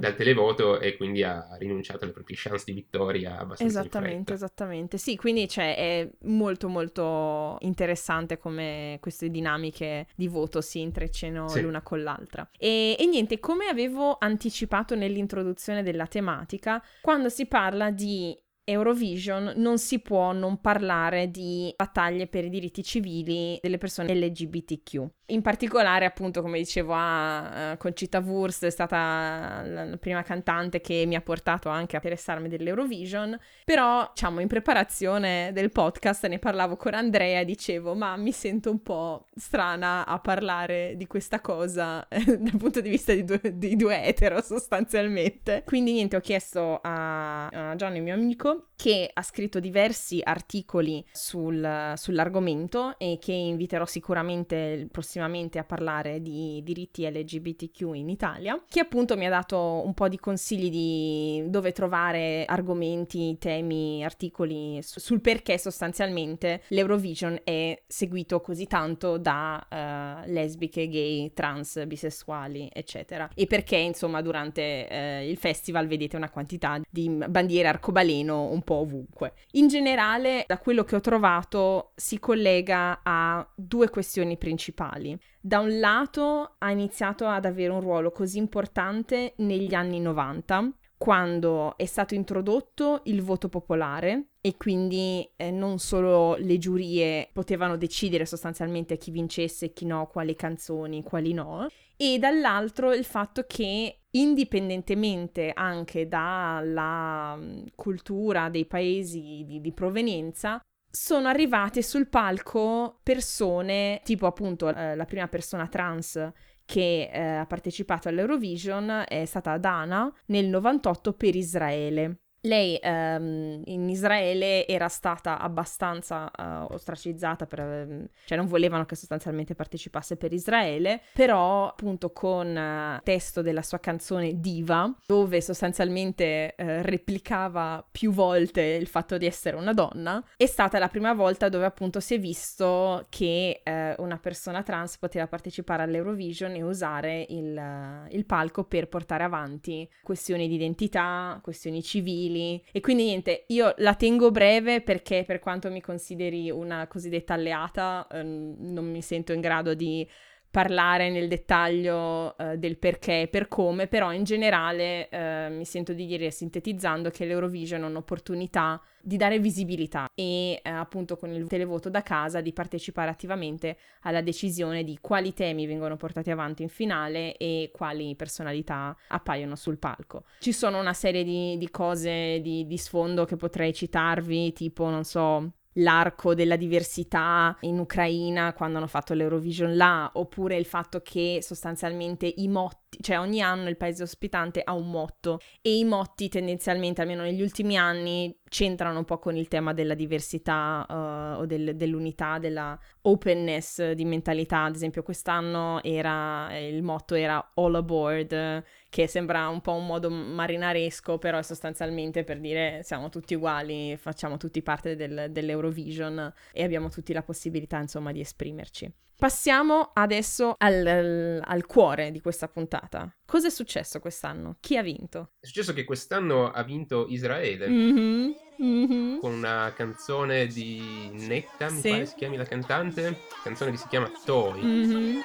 [SPEAKER 2] dal televoto e quindi ha rinunciato alle proprie chance di vittoria abbastanza
[SPEAKER 1] Esattamente, esattamente. Sì, quindi cioè, è molto molto interessante come queste dinamiche di voto si intreccino
[SPEAKER 2] Sì.
[SPEAKER 1] l'una con l'altra. E, e niente, come avevo anticipato nell'introduzione della tematica, quando si parla di Eurovision non si può non parlare di battaglie per i diritti civili delle persone LGBTQ. In particolare, appunto, come dicevo, a uh, Concita Wurst è stata la, prima cantante che mi ha portato anche a interessarmi dell'Eurovision, però, diciamo, in preparazione del podcast ne parlavo con Andrea e dicevo, ma mi sento un po' strana a parlare di questa cosa eh, *laughs* dal punto di vista di due, di due etero, sostanzialmente. Quindi niente, ho chiesto a, a Johnny, mio amico, che ha scritto diversi articoli sul, sull'argomento e che inviterò sicuramente prossimamente a parlare di diritti LGBTQ in Italia, che appunto mi ha dato un po' di consigli di dove trovare argomenti, temi, articoli su, sul perché sostanzialmente l'Eurovision è seguito così tanto da uh, lesbiche, gay, trans, bisessuali, eccetera. E perché insomma durante uh, il festival vedete una quantità di bandiere arcobaleno un po' ovunque. In generale, da quello che ho trovato, si collega a due questioni principali. Da un lato ha iniziato ad avere un ruolo così importante negli anni 90, quando è stato introdotto il voto popolare e quindi eh, non solo le giurie potevano decidere sostanzialmente chi vincesse, chi no, quali canzoni, quali no, e dall'altro il fatto che indipendentemente anche dalla cultura dei paesi di, di provenienza, sono arrivate sul palco persone, tipo appunto eh, la prima persona trans che eh, ha partecipato all'Eurovision è stata Dana nel 98 per Israele. Lei ehm, in Israele era stata abbastanza uh, ostracizzata, per, ehm, cioè non volevano che sostanzialmente partecipasse per Israele, però appunto con uh, testo della sua canzone Diva, dove sostanzialmente uh, replicava più volte il fatto di essere una donna, è stata la prima volta dove appunto si è visto che una persona trans poteva partecipare all'Eurovision e usare il, il palco per portare avanti questioni di identità, questioni civili, simili. E quindi niente, io la tengo breve perché per quanto mi consideri una cosiddetta alleata, ehm, non mi sento in grado di parlare nel dettaglio uh, del perché e per come, però in generale uh, mi sento di dire, sintetizzando, che l'Eurovision è un'opportunità di dare visibilità e uh, appunto con il televoto da casa di partecipare attivamente alla decisione di quali temi vengono portati avanti in finale e quali personalità appaiono sul palco. Ci sono una serie di, di cose di, di sfondo che potrei citarvi, tipo, non so, l'arco della diversità in Ucraina quando hanno fatto l'Eurovision là, oppure il fatto che sostanzialmente i motti, cioè ogni anno il paese ospitante ha un motto e i motti tendenzialmente, almeno negli ultimi anni, c'entrano un po' con il tema della diversità uh, o del, dell'unità, della openness di mentalità. Ad esempio quest'anno era, il motto era all aboard, che sembra un po' un modo marinaresco, però è sostanzialmente per dire siamo tutti uguali, facciamo tutti parte del, dell'Eurovision e abbiamo tutti la possibilità insomma di esprimerci. Passiamo adesso al, al, al, cuore di questa puntata. Cosa è successo quest'anno? Chi ha vinto?
[SPEAKER 2] È successo che quest'anno ha vinto Israele
[SPEAKER 1] mm-hmm, mm-hmm.
[SPEAKER 2] con una canzone di Netta, mi
[SPEAKER 1] sì.
[SPEAKER 2] pare si chiami la cantante, canzone che si chiama Toy.
[SPEAKER 1] Mm-hmm.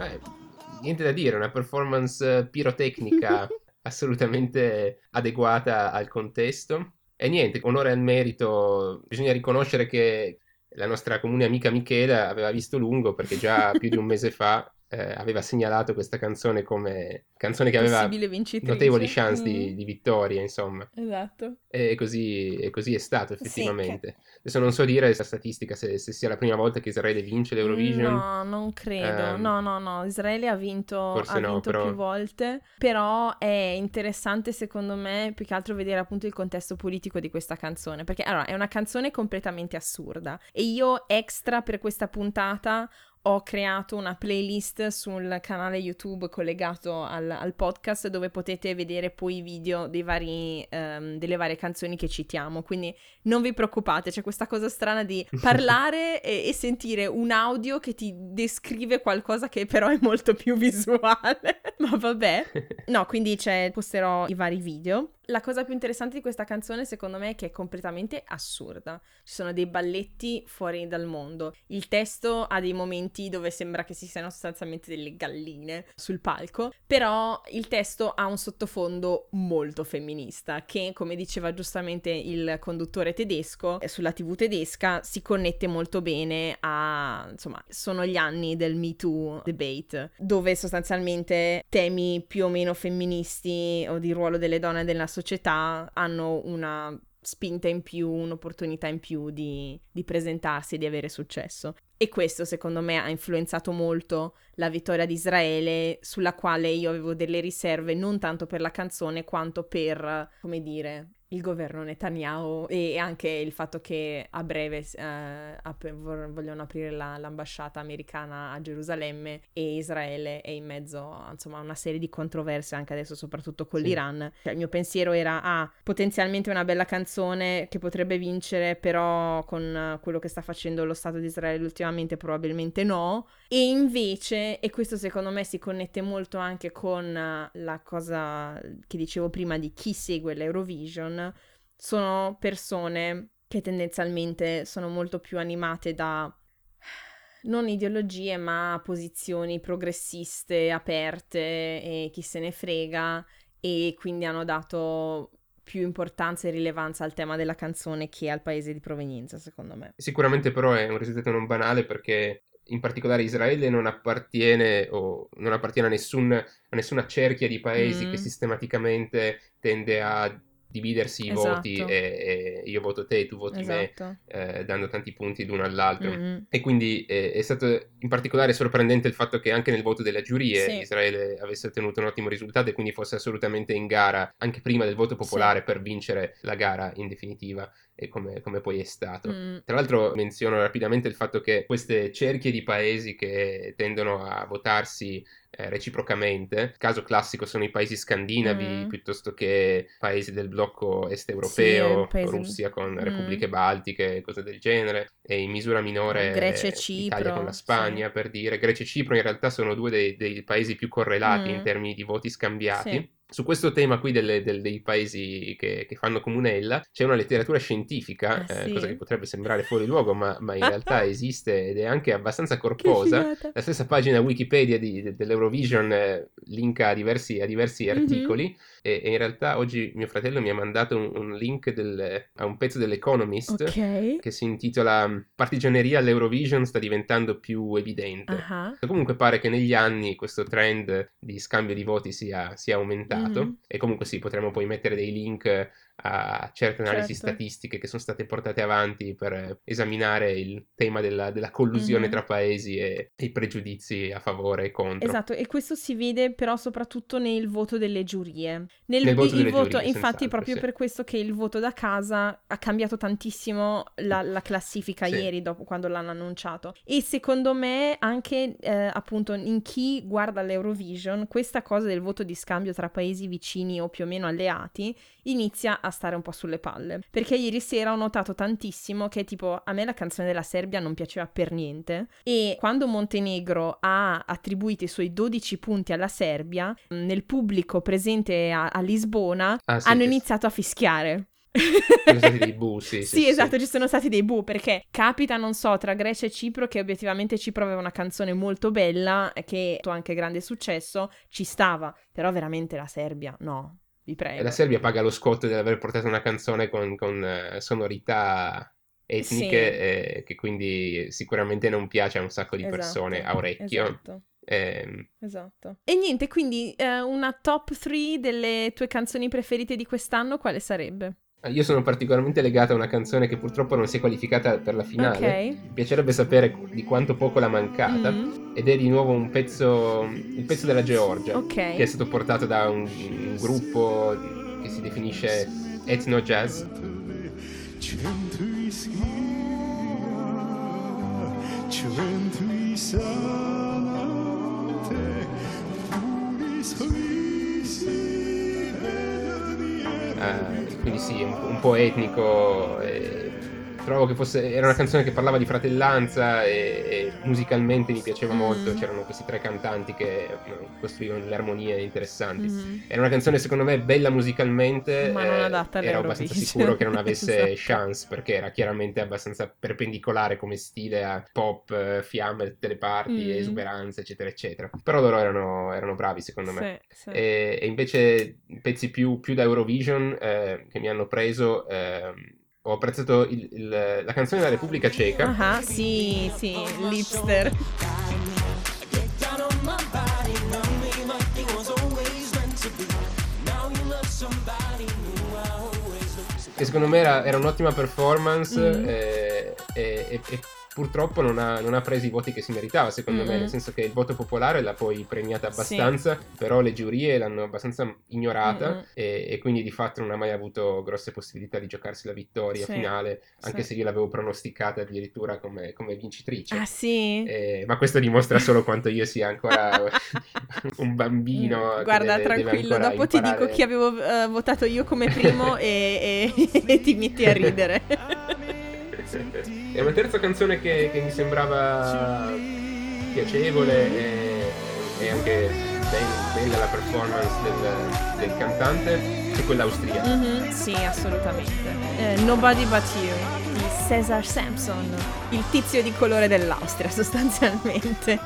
[SPEAKER 2] Beh, niente da dire, una performance pirotecnica *laughs* assolutamente adeguata al contesto. E niente, onore al merito, bisogna riconoscere che la nostra comune amica Michela aveva visto lungo perché già più di un mese fa eh, aveva segnalato questa canzone come canzone che aveva notevoli chance di,
[SPEAKER 1] Mm.
[SPEAKER 2] di vittoria, insomma.
[SPEAKER 1] Esatto.
[SPEAKER 2] E così, e così è stato
[SPEAKER 1] Sì,
[SPEAKER 2] effettivamente. Adesso non so dire la statistica se, se sia la prima volta che Israele vince l'Eurovision.
[SPEAKER 1] No, non credo.
[SPEAKER 2] Ehm,
[SPEAKER 1] no, no, no. Israele ha vinto, ha
[SPEAKER 2] no,
[SPEAKER 1] vinto
[SPEAKER 2] però-
[SPEAKER 1] più volte. Però è interessante, secondo me, più che altro vedere appunto il contesto politico di questa canzone. Perché allora è una canzone completamente assurda. E io extra per questa puntata ho creato una playlist sul canale YouTube collegato al, al podcast dove potete vedere poi i video dei vari, ehm, delle varie canzoni che citiamo. Quindi non vi preoccupate, c'è questa cosa strana di *laughs* parlare e, e sentire un audio che ti descrive qualcosa che però è molto più visuale. *laughs* Ma vabbè. *laughs* No, quindi c'è, posterò i vari video. La cosa più interessante di questa canzone, secondo me, è che è completamente assurda. Ci sono dei balletti fuori dal mondo. Il testo ha dei momenti dove sembra che ci siano sostanzialmente delle galline sul palco, però il testo ha un sottofondo molto femminista che, come diceva giustamente il conduttore tedesco, eh, sulla TV tedesca si connette molto bene a, insomma, sono gli anni del Me Too debate, dove sostanzialmente temi più o meno femministi o di ruolo delle donne nella società hanno una spinta in più, un'opportunità in più di, di presentarsi e di avere successo. E questo secondo me ha influenzato molto la vittoria di Israele, sulla quale io avevo delle riserve non tanto per la canzone quanto per, come dire, il governo Netanyahu e anche il fatto che a breve eh, ap- vogliono aprire la- l'ambasciata americana a Gerusalemme e Israele è in mezzo a insomma, una serie di controversie anche adesso soprattutto con
[SPEAKER 2] Sì.
[SPEAKER 1] l'Iran. Cioè, il mio pensiero era ah, potenzialmente una bella canzone che potrebbe vincere però con quello che sta facendo lo Stato di Israele ultimamente probabilmente no e invece e questo secondo me si connette molto anche con la cosa che dicevo prima di chi segue l'Eurovision sono persone che tendenzialmente sono molto più animate da non ideologie, ma posizioni progressiste, aperte e chi se ne frega e quindi hanno dato più importanza e rilevanza al tema della canzone che al paese di provenienza, secondo me.
[SPEAKER 2] Sicuramente però è un risultato non banale perché in particolare Israele non appartiene, o non appartiene a, nessun- a nessuna cerchia di paesi
[SPEAKER 1] Mm.
[SPEAKER 2] che sistematicamente tende a dividersi i
[SPEAKER 1] Esatto.
[SPEAKER 2] voti e, e io voto te, tu voti me,
[SPEAKER 1] Esatto.
[SPEAKER 2] eh, dando tanti punti l'uno all'altro.
[SPEAKER 1] Mm-mm.
[SPEAKER 2] E quindi eh, è stato in particolare sorprendente il fatto che anche nel voto della giuria
[SPEAKER 1] Sì.
[SPEAKER 2] Israele avesse ottenuto un ottimo risultato e quindi fosse assolutamente in gara anche prima del voto popolare per vincere la gara in definitiva e come, come poi è stato.
[SPEAKER 1] Mm.
[SPEAKER 2] Tra l'altro menziono rapidamente il fatto che queste cerchie di paesi che tendono a votarsi eh, reciprocamente, caso classico sono i paesi scandinavi
[SPEAKER 1] Mm.
[SPEAKER 2] piuttosto che paesi del blocco est
[SPEAKER 1] Sì,
[SPEAKER 2] europeo,
[SPEAKER 1] paesi-
[SPEAKER 2] Russia con
[SPEAKER 1] Mm.
[SPEAKER 2] repubbliche baltiche, cose del genere, e in misura minore
[SPEAKER 1] Grecia e
[SPEAKER 2] eh,
[SPEAKER 1] Cipro,
[SPEAKER 2] l'Italia con la
[SPEAKER 1] sì.
[SPEAKER 2] Spagna, per dire. Grecia e Cipro in realtà sono due dei, dei paesi più correlati
[SPEAKER 1] Mm.
[SPEAKER 2] in termini di voti scambiati.
[SPEAKER 1] Sì.
[SPEAKER 2] Su questo tema qui delle- del- dei paesi che, che fanno comunella c'è una letteratura scientifica,
[SPEAKER 1] Ah,
[SPEAKER 2] eh,
[SPEAKER 1] sì?
[SPEAKER 2] cosa che potrebbe sembrare fuori luogo, ma, ma in realtà *laughs* esiste ed è anche abbastanza corposa. La stessa pagina Wikipedia di- de- dell'Eurovision eh, linka a diversi, a diversi
[SPEAKER 1] Mhm.
[SPEAKER 2] articoli e, e in realtà oggi mio fratello mi ha mandato un, un link del- a un pezzo dell'Economist
[SPEAKER 1] Ok.
[SPEAKER 2] che si intitola Partigianeria all'Eurovision sta diventando più evidente.
[SPEAKER 1] Ah.
[SPEAKER 2] Comunque pare che negli anni questo trend di scambio di voti sia, sia aumentato
[SPEAKER 1] Mhm.
[SPEAKER 2] e comunque sì, potremmo poi mettere dei link a certe analisi
[SPEAKER 1] Certo.
[SPEAKER 2] statistiche che sono state portate avanti per esaminare il tema della, della collusione
[SPEAKER 1] Mhm.
[SPEAKER 2] tra paesi e, e i pregiudizi a favore e contro.
[SPEAKER 1] Esatto, e questo si vede però soprattutto nel voto delle giurie. Nel,
[SPEAKER 2] Nel voto
[SPEAKER 1] il
[SPEAKER 2] delle
[SPEAKER 1] voto-
[SPEAKER 2] giurie,
[SPEAKER 1] infatti, proprio
[SPEAKER 2] sì.
[SPEAKER 1] per questo che il voto da casa ha cambiato tantissimo la, la classifica
[SPEAKER 2] Sì.
[SPEAKER 1] ieri, dopo quando l'hanno annunciato. E secondo me, anche eh, appunto in chi guarda l'Eurovision, questa cosa del voto di scambio tra paesi vicini o più o meno alleati inizia a stare un po' sulle palle. Perché ieri sera ho notato tantissimo che tipo a me la canzone della Serbia non piaceva per niente e quando Montenegro ha attribuito i suoi 12 punti alla Serbia, mh, nel pubblico presente a, a Lisbona
[SPEAKER 2] Ah, sì,
[SPEAKER 1] hanno iniziato a fischiare.
[SPEAKER 2] Sono stati dei bu, *laughs* sì, sì,
[SPEAKER 1] Sì, esatto, ci sono stati dei bu perché capita, non so, tra Grecia e Cipro che obiettivamente Cipro aveva una canzone molto bella e che ha avuto anche grande successo, ci stava, però veramente la Serbia, no, vi
[SPEAKER 2] E
[SPEAKER 1] prego.
[SPEAKER 2] la Serbia paga lo scotto dell'aver portato una canzone con, con, eh, sonorità etniche eh, che quindi sicuramente non piace a un sacco di persone
[SPEAKER 1] Esatto,
[SPEAKER 2] a orecchio.
[SPEAKER 1] Esatto.
[SPEAKER 2] Ehm,
[SPEAKER 1] Esatto. E niente, quindi eh, una top 3 delle tue canzoni preferite di quest'anno, quale sarebbe?
[SPEAKER 2] Io sono particolarmente legato a una canzone che purtroppo non si è qualificata per la finale.
[SPEAKER 1] Ok.
[SPEAKER 2] Mi piacerebbe sapere di quanto poco l'ha mancata.
[SPEAKER 1] Mm,
[SPEAKER 2] Ed è di nuovo un pezzo, il pezzo della Georgia,
[SPEAKER 1] ok.
[SPEAKER 2] che è stato portato da un, un gruppo che si definisce Ethno Jazz. Eh, quindi sì, un, un po' etnico, e Trovo che fosse, era una canzone che parlava di fratellanza e, e musicalmente mi piaceva
[SPEAKER 1] Mm.
[SPEAKER 2] molto. C'erano questi tre cantanti che eh, costruivano le armonie interessanti.
[SPEAKER 1] Mhm.
[SPEAKER 2] Era una canzone secondo me bella musicalmente,
[SPEAKER 1] Ma non
[SPEAKER 2] eh,
[SPEAKER 1] adatta
[SPEAKER 2] ero abbastanza sicuro che non *laughs* avesse
[SPEAKER 1] Esatto.
[SPEAKER 2] chance perché era chiaramente abbastanza perpendicolare come stile a pop, eh, fiamme da tutte le parti,
[SPEAKER 1] Mm.
[SPEAKER 2] esuberanza, eccetera, eccetera. Però loro erano, erano bravi secondo me.
[SPEAKER 1] Sì, sì.
[SPEAKER 2] E, e invece pezzi più, più da Eurovision eh, che mi hanno preso, ehm, ho apprezzato il- il- la canzone della Repubblica Ceca.
[SPEAKER 1] Ah, sì, sì, Lipster.
[SPEAKER 2] che secondo me era, era un'ottima performance
[SPEAKER 1] Mm.
[SPEAKER 2] eh, e, e- e purtroppo non ha, non ha preso i voti che si meritava secondo me,
[SPEAKER 1] Mm-mm.
[SPEAKER 2] nel senso che il voto popolare l'ha poi premiata abbastanza, però le giurie l'hanno abbastanza ignorata
[SPEAKER 1] Mm-mm.
[SPEAKER 2] e, e quindi di fatto non ha mai avuto grosse possibilità di giocarsi la vittoria
[SPEAKER 1] Sì,
[SPEAKER 2] finale, anche
[SPEAKER 1] sì.
[SPEAKER 2] se io l'avevo pronosticata addirittura come, come vincitrice.
[SPEAKER 1] Ah, sì?
[SPEAKER 2] Eh, ma questo dimostra solo quanto io sia ancora *laughs* un bambino. che
[SPEAKER 1] Guarda,
[SPEAKER 2] deve- deve
[SPEAKER 1] tranquillo,
[SPEAKER 2] ancora
[SPEAKER 1] dopo ti dico
[SPEAKER 2] imparare.
[SPEAKER 1] chi avevo eh, votato io come primo e, e- *laughs* e ti metti a ridere. *laughs*
[SPEAKER 2] È una terza canzone che, che mi sembrava piacevole e, e anche bella la performance del, del cantante, è quella austriaca.
[SPEAKER 1] Mhm, sì, assolutamente. Eh, Nobody But You di Cesar Sampson, il tizio di colore dell'Austria *laughs* sostanzialmente.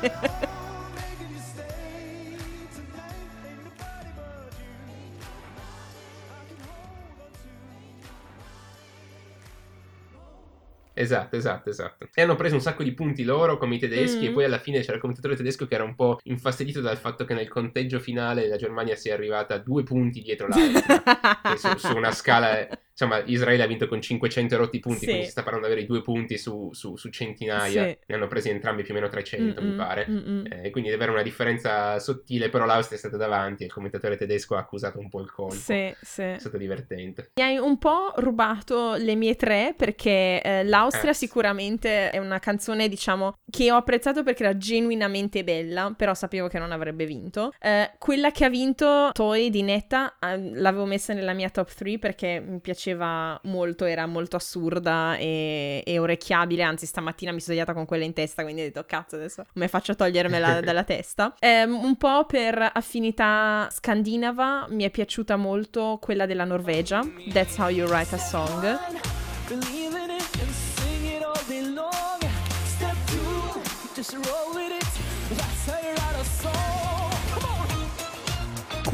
[SPEAKER 2] Esatto, esatto, esatto. E hanno preso un sacco di punti loro come i tedeschi
[SPEAKER 1] Mm.
[SPEAKER 2] e poi alla fine c'era il commentatore tedesco che era un po' infastidito dal fatto che nel conteggio finale la Germania sia arrivata a due punti dietro l'Austria. su, su una scala, insomma, Israele ha vinto con 500 rotti punti,
[SPEAKER 1] Sì.
[SPEAKER 2] quindi si sta parlando di avere i due punti su, su- su centinaia,
[SPEAKER 1] Sì.
[SPEAKER 2] ne hanno presi entrambi più o meno 300 mi
[SPEAKER 1] Mm-mm,
[SPEAKER 2] pare.
[SPEAKER 1] mm-mm.
[SPEAKER 2] Eh, quindi deve avere una differenza sottile, però l'Austria è stata davanti e il commentatore tedesco ha accusato un po' il colpo.
[SPEAKER 1] Sì, sì.
[SPEAKER 2] È stato divertente.
[SPEAKER 1] Mi hai un po' rubato le mie tre perché eh, l'Austria
[SPEAKER 2] Eh.
[SPEAKER 1] sicuramente è una canzone, diciamo, che ho apprezzato perché era genuinamente bella, però sapevo che non avrebbe vinto. Eh, quella che ha vinto, Toy di Netta, eh, l'avevo messa nella mia top 3 perché mi piaceva molto, era molto assurda e, e orecchiabile, anzi stamattina mi sono svegliata con quella in testa, quindi ho detto cazzo adesso come faccio a togliermela *laughs* dalla testa. Ehm, un po' per affinità scandinava mi è piaciuta molto quella della Norvegia, That's How You Write a Song.
[SPEAKER 4] Believe in it and sing it all day long. Step two, just roll with it.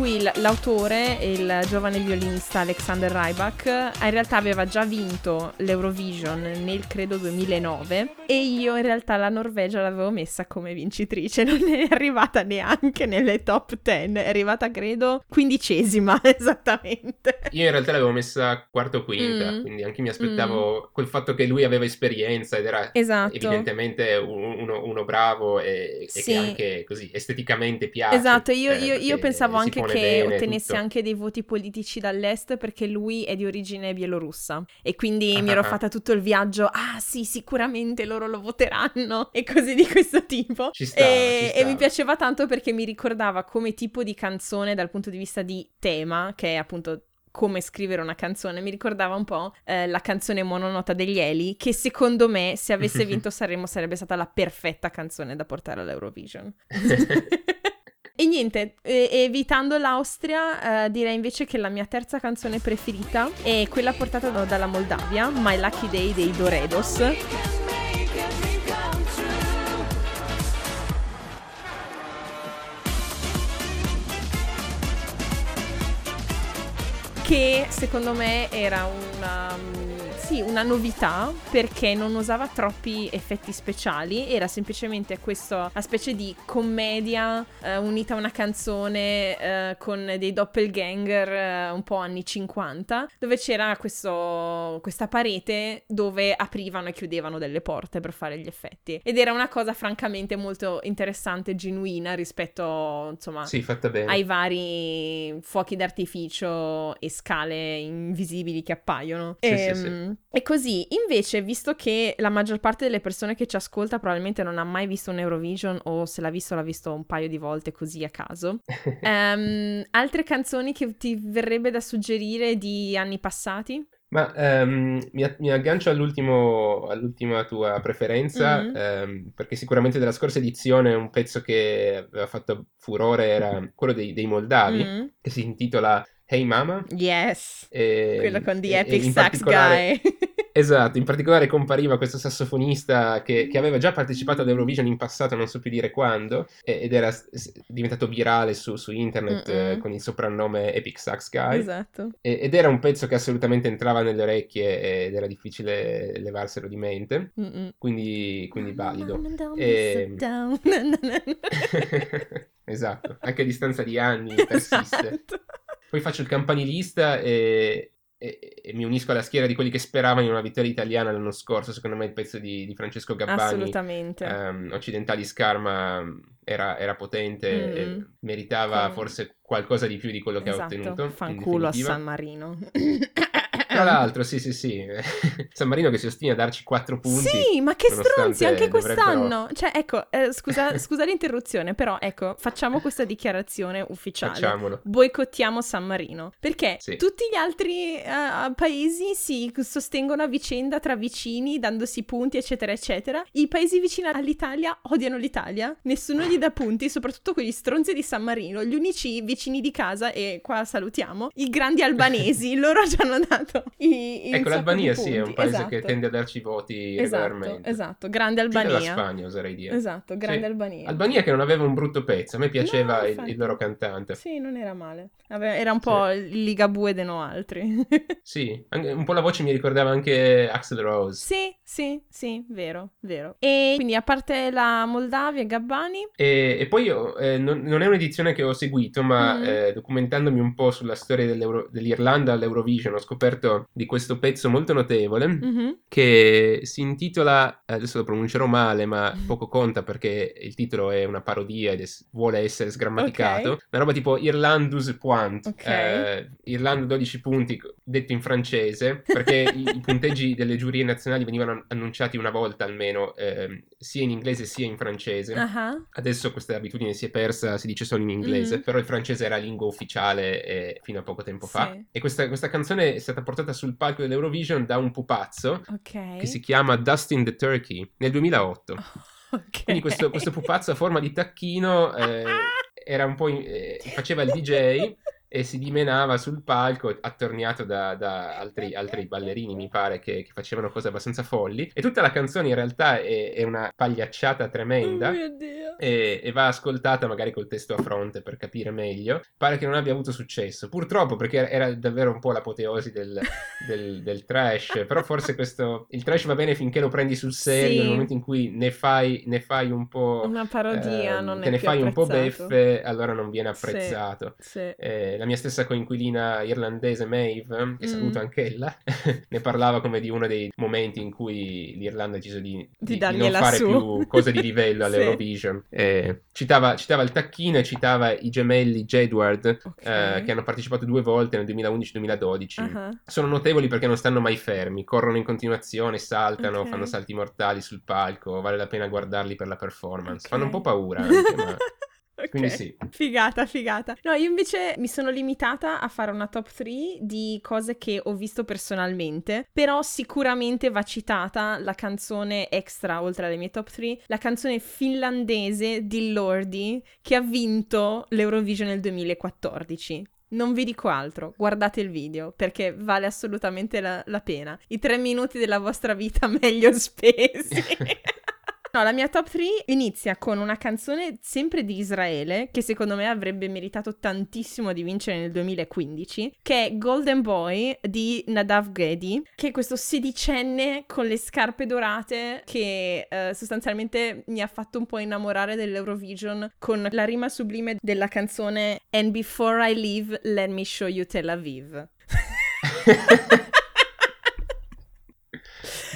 [SPEAKER 1] Qui l- l'autore, il giovane violinista Alexander Rybak, in realtà aveva già vinto l'Eurovision nel credo 2009 e io in realtà la Norvegia l'avevo messa come vincitrice, *laughs* non è arrivata neanche nelle top 10, è arrivata credo quindicesima *laughs* esattamente.
[SPEAKER 2] Io in realtà l'avevo messa quarta o quinta,
[SPEAKER 1] Mm.
[SPEAKER 2] quindi anche mi aspettavo quel fatto che lui aveva esperienza ed era
[SPEAKER 1] Esatto.
[SPEAKER 2] evidentemente un- uno, uno bravo e, e
[SPEAKER 1] Sì.
[SPEAKER 2] che anche così esteticamente piace.
[SPEAKER 1] Esatto, io,
[SPEAKER 2] eh,
[SPEAKER 1] io- io pensavo anche
[SPEAKER 2] pone
[SPEAKER 1] che ottenesse
[SPEAKER 2] tutto.
[SPEAKER 1] anche dei voti politici dall'est perché lui è di origine bielorussa e quindi mi ero
[SPEAKER 2] Ah.
[SPEAKER 1] fatta tutto il viaggio, ah sì, sicuramente loro lo voteranno *laughs* e così di questo tipo.
[SPEAKER 2] Ci stava,
[SPEAKER 1] e,
[SPEAKER 2] ci
[SPEAKER 1] e mi piaceva tanto perché mi ricordava come tipo di canzone dal punto di vista di tema, che è appunto come scrivere una canzone, mi ricordava un po' eh, la canzone mononota degli Eli, che secondo me se avesse *laughs* vinto Sanremo sarebbe stata la perfetta canzone da portare all'Eurovision. *laughs* E niente, evitando l'Austria, eh, direi invece che la mia terza canzone preferita è quella portata da- dalla Moldavia, My Lucky Day dei Doredos. Che secondo me era una, sì, una novità perché non usava troppi effetti speciali, era semplicemente questa specie di commedia eh, unita a una canzone eh, con dei doppelganger eh, un po' anni 50, dove c'era questo- questa parete dove aprivano e chiudevano delle porte per fare gli effetti. Ed era una cosa francamente molto interessante e genuina rispetto, insomma,
[SPEAKER 2] Sì, fatta bene.
[SPEAKER 1] ai vari fuochi d'artificio e scale invisibili che appaiono.
[SPEAKER 2] Sì,
[SPEAKER 1] e,
[SPEAKER 2] sì, sì.
[SPEAKER 1] E così, invece, visto che la maggior parte delle persone che ci ascolta probabilmente non ha mai visto un Eurovision o se l'ha visto l'ha visto un paio di volte così a caso, *laughs* ehm, altre canzoni che ti verrebbe da suggerire di anni passati?
[SPEAKER 2] Ma ehm, mi, mi aggancio all'ultimo- all'ultima tua preferenza,
[SPEAKER 1] Mhm.
[SPEAKER 2] ehm, perché sicuramente della scorsa edizione un pezzo che aveva fatto furore era quello dei, dei Moldavi,
[SPEAKER 1] Mm.
[SPEAKER 2] che si intitola Hey Mama.
[SPEAKER 1] Yes.
[SPEAKER 2] e-
[SPEAKER 1] Quello con The Epic Sax Guy. *laughs*
[SPEAKER 2] Esatto, in particolare compariva questo sassofonista che, che aveva già partecipato ad Eurovision in passato, non so più dire quando, ed era diventato virale su, su internet eh, con il soprannome Epic Sax Guy.
[SPEAKER 1] Esatto.
[SPEAKER 2] E- Ed era un pezzo che assolutamente entrava nelle orecchie ed era difficile levarselo di mente,
[SPEAKER 1] Mm-mm.
[SPEAKER 2] quindi, quindi valido. E-
[SPEAKER 1] down. *laughs* *laughs*
[SPEAKER 2] Esatto, anche a distanza di anni persiste.
[SPEAKER 1] Esatto.
[SPEAKER 2] Poi faccio il campanilista e, e- e mi unisco alla schiera di quelli che speravano in una vittoria italiana l'anno scorso. Secondo me il pezzo di, di Francesco Gabbani,
[SPEAKER 1] Assolutamente.
[SPEAKER 2] ehm, Occidentali Scarma, era, era potente e
[SPEAKER 1] Mm.
[SPEAKER 2] meritava
[SPEAKER 1] Con-
[SPEAKER 2] forse qualcosa di più di quello che ha
[SPEAKER 1] esatto.
[SPEAKER 2] ottenuto. in
[SPEAKER 1] Fanculo a. San Marino. *coughs*
[SPEAKER 2] Tra l'altro, sì, sì, sì. *laughs* San Marino che si ostina a darci 4 punti.
[SPEAKER 1] Sì, ma che stronzi anche
[SPEAKER 2] dovrebbero-
[SPEAKER 1] quest'anno. Cioè, ecco, eh, scusa, *laughs* scusa l'interruzione, però ecco, facciamo questa dichiarazione ufficiale.
[SPEAKER 2] Facciamolo.
[SPEAKER 1] Boicottiamo San Marino perché
[SPEAKER 2] Sì.
[SPEAKER 1] tutti gli altri eh, paesi si sostengono a vicenda tra vicini, dandosi punti, eccetera, eccetera. I paesi vicini all'Italia odiano l'Italia, nessuno gli dà punti, soprattutto quegli stronzi di San Marino. Gli unici vicini di casa, e qua salutiamo, i grandi *laughs* albanesi, loro ci hanno dato i, *laughs*
[SPEAKER 2] Ecco, l'Albania sì, è un paese che
[SPEAKER 1] Esatto.
[SPEAKER 2] tende a darci voti
[SPEAKER 1] Esatto,
[SPEAKER 2] regolarmente.
[SPEAKER 1] esatto, grande
[SPEAKER 2] Più
[SPEAKER 1] Albania.
[SPEAKER 2] Spagna, oserei dire.
[SPEAKER 1] Esatto, grande
[SPEAKER 2] Sì.
[SPEAKER 1] Albania.
[SPEAKER 2] Albania che non aveva un brutto pezzo, a me piaceva
[SPEAKER 1] No,
[SPEAKER 2] il, il loro cantante.
[SPEAKER 1] Sì, non era male. Era un po' il Ligabue de no altri. *laughs*
[SPEAKER 2] Sì, un po' la voce mi ricordava anche Axel Rose.
[SPEAKER 1] sì, sì, sì, vero, vero. E quindi a parte la Moldavia e Gabbani,
[SPEAKER 2] E, e poi io, eh, non, non è un'edizione che ho seguito, ma
[SPEAKER 1] Mm.
[SPEAKER 2] eh, documentandomi un po' sulla storia dell'Irlanda all'Eurovision ho scoperto di questo pezzo molto notevole
[SPEAKER 1] Mhm.
[SPEAKER 2] che si intitola, adesso lo pronuncerò male, ma
[SPEAKER 1] Mm.
[SPEAKER 2] poco conta perché il titolo è una parodia ed es- vuole essere sgrammaticato.
[SPEAKER 1] Ok.
[SPEAKER 2] Una roba tipo Irlandus Point,
[SPEAKER 1] Ok.
[SPEAKER 2] eh, Irlanda 12 punti, detto in francese, perché *laughs* i, i punteggi delle giurie nazionali venivano annunciati una volta almeno, ehm, sia in inglese sia in francese.
[SPEAKER 1] Ah,
[SPEAKER 2] Adesso questa abitudine si è persa, si dice solo in inglese,
[SPEAKER 1] Mhm.
[SPEAKER 2] però il francese era lingua ufficiale eh, fino a poco tempo fa.
[SPEAKER 1] Sì.
[SPEAKER 2] E questa, questa canzone è stata portata sul palco dell'Eurovision da un pupazzo
[SPEAKER 1] ok.
[SPEAKER 2] che si chiama Dustin the Turkey nel 2008. *laughs*
[SPEAKER 1] Ok.
[SPEAKER 2] Quindi questo, questo pupazzo a forma di tacchino eh, *laughs* era un po' in- eh, faceva il DJ e si dimenava sul palco attorniato da, da altri, altri ballerini, mi pare, che, che facevano cose abbastanza folli. E tutta la canzone in realtà è, è una pagliacciata tremenda
[SPEAKER 1] Oh mio Dio.
[SPEAKER 2] E, e va ascoltata magari col testo a fronte per capire meglio. Pare che non abbia avuto successo, purtroppo perché era davvero un po' l'apoteosi del, *laughs* del- del trash, però forse questo, il trash va bene finché lo prendi sul serio,
[SPEAKER 1] Sì.
[SPEAKER 2] nel momento in cui ne fai, ne fai un po'...
[SPEAKER 1] Una parodia
[SPEAKER 2] ehm,
[SPEAKER 1] non è
[SPEAKER 2] te ne fai un po' beffe, allora non viene
[SPEAKER 1] Sì.
[SPEAKER 2] apprezzato.
[SPEAKER 1] Sì.
[SPEAKER 2] Eh, la mia stessa coinquilina irlandese Maeve, che
[SPEAKER 1] Mm.
[SPEAKER 2] saluto anch'ella, *laughs* ne parlava come di uno dei momenti in cui l'Irlanda ha deciso di,
[SPEAKER 1] Di
[SPEAKER 2] di- di non fare
[SPEAKER 1] su.
[SPEAKER 2] più cose di *laughs* livello
[SPEAKER 1] Sì.
[SPEAKER 2] all'Eurovision. Eh, citava, citava il tacchino e citava i gemelli Jedward,
[SPEAKER 1] Ok.
[SPEAKER 2] eh, che hanno partecipato due volte nel 2011-2012.
[SPEAKER 1] Ah,
[SPEAKER 2] Sono notevoli perché non stanno mai fermi, corrono in continuazione, saltano,
[SPEAKER 1] Ok.
[SPEAKER 2] fanno salti mortali sul palco, vale la pena guardarli per la performance.
[SPEAKER 1] ok.
[SPEAKER 2] Fanno un po' paura anche, ma... *laughs*
[SPEAKER 1] Ok.
[SPEAKER 2] Quindi sì.
[SPEAKER 1] Figata, figata. No, io invece mi sono limitata a fare una top 3 di cose che ho visto personalmente, però sicuramente va citata la canzone extra oltre alle mie top 3, la canzone finlandese di Lordi che ha vinto l'Eurovision nel 2014. Non vi dico altro, guardate il video perché vale assolutamente la, la pena. I tre minuti della vostra vita *laughs* meglio spesi. *laughs* No, la mia top 3 inizia con una canzone sempre di Israele, che secondo me avrebbe meritato tantissimo di vincere nel 2015, che è Golden Boy di Nadav Gedi, che è questo sedicenne con le scarpe dorate che eh, sostanzialmente mi ha fatto un po' innamorare dell'Eurovision con la rima sublime della canzone And before I leave, let me show you Tel Aviv. *laughs*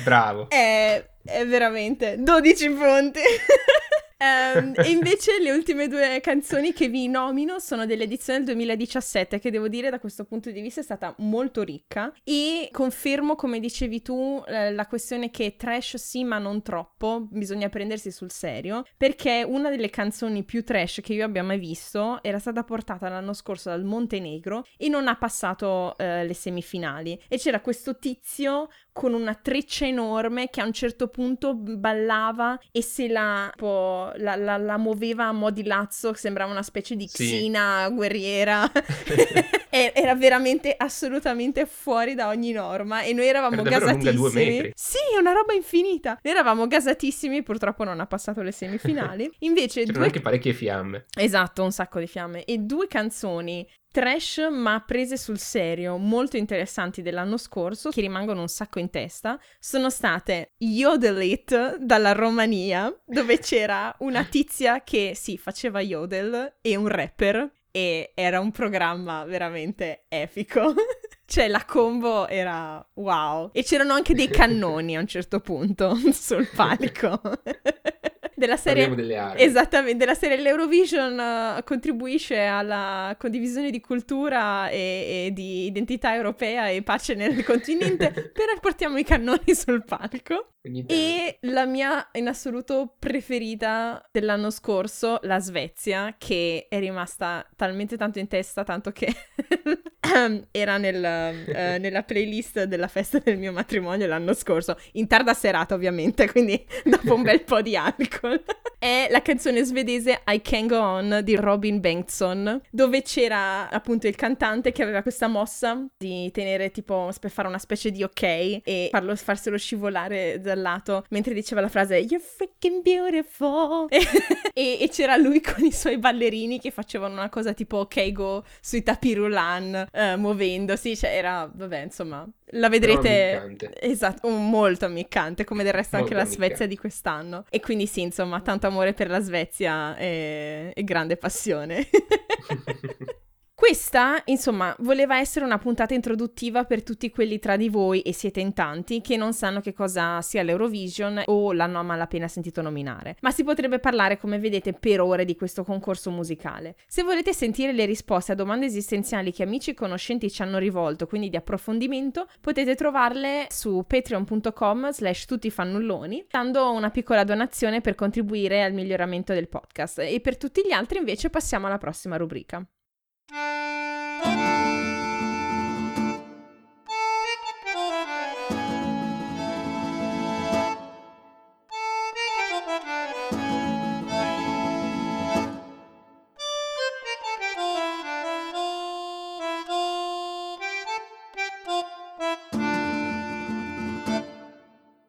[SPEAKER 2] Bravo.
[SPEAKER 1] È, è veramente 12 punti. *laughs* Ehm, e invece le ultime due canzoni che vi nomino sono dell'edizione del 2017 che devo dire da questo punto di vista è stata molto ricca e confermo come dicevi tu eh, la questione che trash sì ma non troppo, bisogna prendersi sul serio perché una delle canzoni più trash che io abbia mai visto era stata portata l'anno scorso dal Montenegro e non ha passato eh, le semifinali e c'era questo tizio con una treccia enorme che a un certo punto ballava e se la, tipo, la, la- la muoveva a mo' di lazzo, sembrava una specie di
[SPEAKER 2] Sì.
[SPEAKER 1] xina guerriera. *laughs* *laughs* E- Era veramente assolutamente fuori da ogni norma e noi eravamo
[SPEAKER 2] Era
[SPEAKER 1] gasatissimi. Sì, è una roba infinita. Noi eravamo gasatissimi, purtroppo non ha passato le semifinali. *laughs* Invece
[SPEAKER 2] C'erano
[SPEAKER 1] due
[SPEAKER 2] anche parecchie fiamme.
[SPEAKER 1] Esatto, un sacco di fiamme. E due canzoni trash ma prese sul serio, molto interessanti dell'anno scorso, che rimangono un sacco in testa, sono state Yodel It dalla Romania, dove c'era una tizia che sì, faceva yodel e un rapper. E era un programma veramente epico. *laughs* Cioè, la combo era wow. E c'erano anche dei cannoni a un certo punto *laughs* sul palco. *laughs* Della serie
[SPEAKER 2] Parliamo delle armi.
[SPEAKER 1] Esattamente, della serie l'Eurovision eh, contribuisce alla condivisione di cultura e, e di identità europea e pace nel *laughs* continente, però portiamo i cannoni sul palco. E la mia in assoluto preferita dell'anno scorso, la Svezia, che è rimasta talmente tanto in testa, tanto che *laughs* era nel, eh, *laughs* nella playlist della festa del mio matrimonio l'anno scorso, in tarda serata ovviamente, quindi dopo un bel po' di alcol. È la canzone svedese I Can Go On di Robin Bengtsson, dove c'era appunto il cantante che aveva questa mossa di tenere tipo per fare una specie di ok e farlo, farselo scivolare dal lato mentre diceva la frase You're freaking beautiful. E, *laughs* e- e c'era lui con i suoi ballerini che facevano una cosa tipo ok go sui tapis roulant eh, muovendosi, cioè era vabbè insomma la vedrete esatto, molto ammiccante come del resto anche
[SPEAKER 2] Molto
[SPEAKER 1] la Svezia
[SPEAKER 2] ammiccante.
[SPEAKER 1] di quest'anno. E quindi sì insomma tanto amore per la Svezia e, e grande passione *laughs* *laughs* Questa, insomma, voleva essere una puntata introduttiva per tutti quelli tra di voi, e siete in tanti, che non sanno che cosa sia l'Eurovision o l'hanno a malapena sentito nominare. Ma si potrebbe parlare, come vedete, per ore di questo concorso musicale. Se volete sentire le risposte a domande esistenziali che amici e conoscenti ci hanno rivolto, quindi di approfondimento, potete trovarle su patreon.com slash tuttifannulloni, dando una piccola donazione per contribuire al miglioramento del podcast. E per tutti gli altri invece passiamo alla prossima rubrica.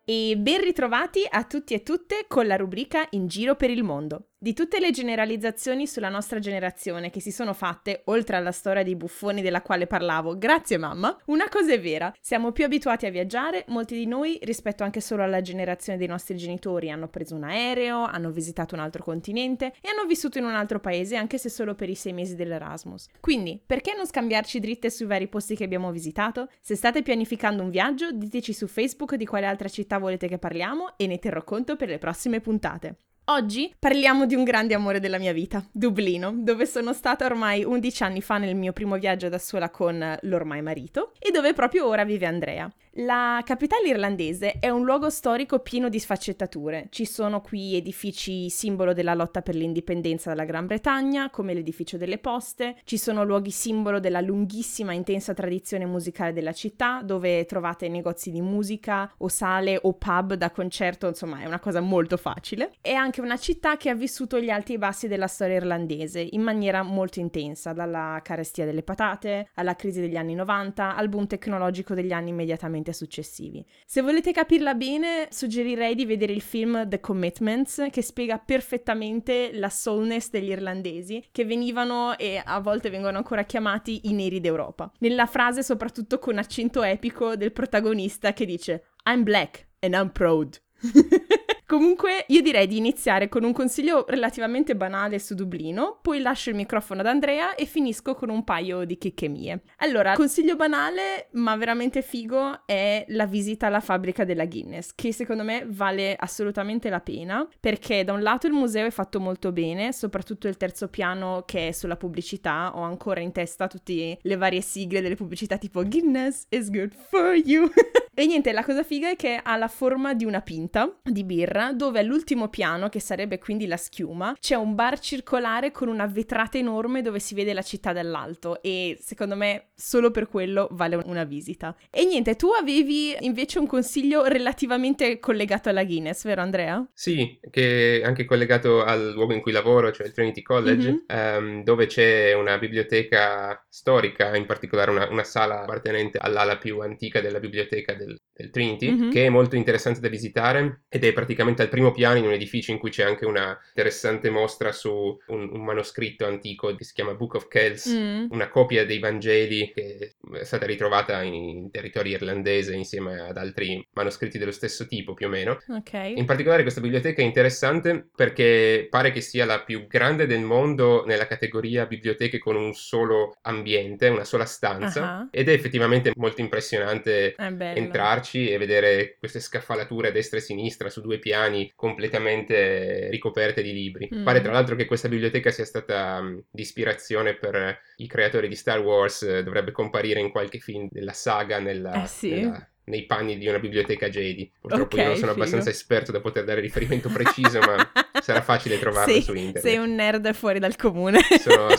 [SPEAKER 1] E ben ritrovati a tutti e tutte con la rubrica In giro per il mondo. Di tutte le generalizzazioni sulla nostra generazione che si sono fatte, oltre alla storia dei buffoni della quale parlavo, grazie mamma, una cosa è vera, siamo più abituati a viaggiare, molti di noi rispetto anche solo alla generazione dei nostri genitori hanno preso un aereo, hanno visitato un altro continente e hanno vissuto in un altro paese anche se solo per i sei mesi dell'Erasmus. Quindi, perché non scambiarci dritte sui vari posti che abbiamo visitato? Se state pianificando un viaggio, diteci su Facebook di quale altra città volete che parliamo e ne terrò conto per le prossime puntate. Oggi parliamo di un grande amore della mia vita, Dublino, dove sono stata ormai 11 anni fa nel mio primo viaggio da sola con l'ormai marito e dove proprio ora vive Andrea. La capitale irlandese è un luogo storico pieno di sfaccettature. Ci sono qui edifici simbolo della lotta per l'indipendenza dalla Gran Bretagna, come l'edificio delle poste, ci sono luoghi simbolo della lunghissima e intensa tradizione musicale della città, dove trovate negozi di musica o sale o pub da concerto, insomma è una cosa molto facile. È anche una città che ha vissuto gli alti e bassi della storia irlandese in maniera molto intensa, dalla carestia delle patate alla crisi degli anni 90 al boom tecnologico degli anni immediatamente successivi. Se volete capirla bene, suggerirei di vedere il film The Commitments, che spiega perfettamente la soulness degli irlandesi, che venivano e a volte vengono ancora chiamati i neri d'Europa. Nella frase, soprattutto con accento epico del protagonista che dice I'm black and I'm proud. *laughs* Comunque, io direi di iniziare con un consiglio relativamente banale su Dublino, poi lascio il microfono ad Andrea e finisco con un paio di chicche mie. Allora, consiglio banale, ma veramente figo, è la visita alla fabbrica della Guinness, che secondo me vale assolutamente la pena, perché da un lato il museo è fatto molto bene, soprattutto il terzo piano che è sulla pubblicità, ho ancora in testa tutte le varie sigle delle pubblicità tipo Guinness is good for you. *laughs* e niente, la cosa figa è che ha la forma di una pinta di birra, dove all'ultimo piano, che sarebbe quindi la schiuma, c'è un bar circolare con una vetrata enorme dove si vede la città dall'alto e secondo me solo per quello vale una visita. E niente, tu avevi invece un consiglio relativamente collegato alla Guinness, vero Andrea?
[SPEAKER 2] Sì, che è anche collegato al luogo in cui lavoro, cioè il Trinity College,
[SPEAKER 1] Mhm.
[SPEAKER 2] ehm, dove c'è una biblioteca storica, in particolare una, una sala appartenente all'ala più antica della biblioteca del, del Trinity,
[SPEAKER 1] Mhm.
[SPEAKER 2] che è molto interessante da visitare ed è praticamente al primo piano in un edificio in cui c'è anche una interessante mostra su un, un manoscritto antico che si chiama Book of Kells,
[SPEAKER 1] Mm.
[SPEAKER 2] una copia dei Vangeli che è stata ritrovata in, in territorio irlandese insieme ad altri manoscritti dello stesso tipo più o meno.
[SPEAKER 1] Ok.
[SPEAKER 2] In particolare questa biblioteca è interessante perché pare che sia la più grande del mondo nella categoria biblioteche con un solo ambiente, una sola stanza,
[SPEAKER 1] Ah.
[SPEAKER 2] ed è effettivamente molto impressionante
[SPEAKER 1] bello.
[SPEAKER 2] Entrarci e vedere queste scaffalature a destra e sinistra su due piani completamente ricoperte di libri.
[SPEAKER 1] Mm.
[SPEAKER 2] Pare tra l'altro che questa biblioteca sia stata mh, di ispirazione per i creatori di Star Wars, eh, dovrebbe comparire in qualche film della saga nella-
[SPEAKER 1] Eh sì.
[SPEAKER 2] nella- nei panni di una biblioteca Jedi. Purtroppo io
[SPEAKER 1] Ok,
[SPEAKER 2] non sono
[SPEAKER 1] figo.
[SPEAKER 2] abbastanza esperto da poter dare riferimento preciso, ma *laughs* sarà facile trovarlo
[SPEAKER 1] Sei-
[SPEAKER 2] su internet.
[SPEAKER 1] Sei un nerd fuori dal comune. *laughs*
[SPEAKER 2] Sono *laughs*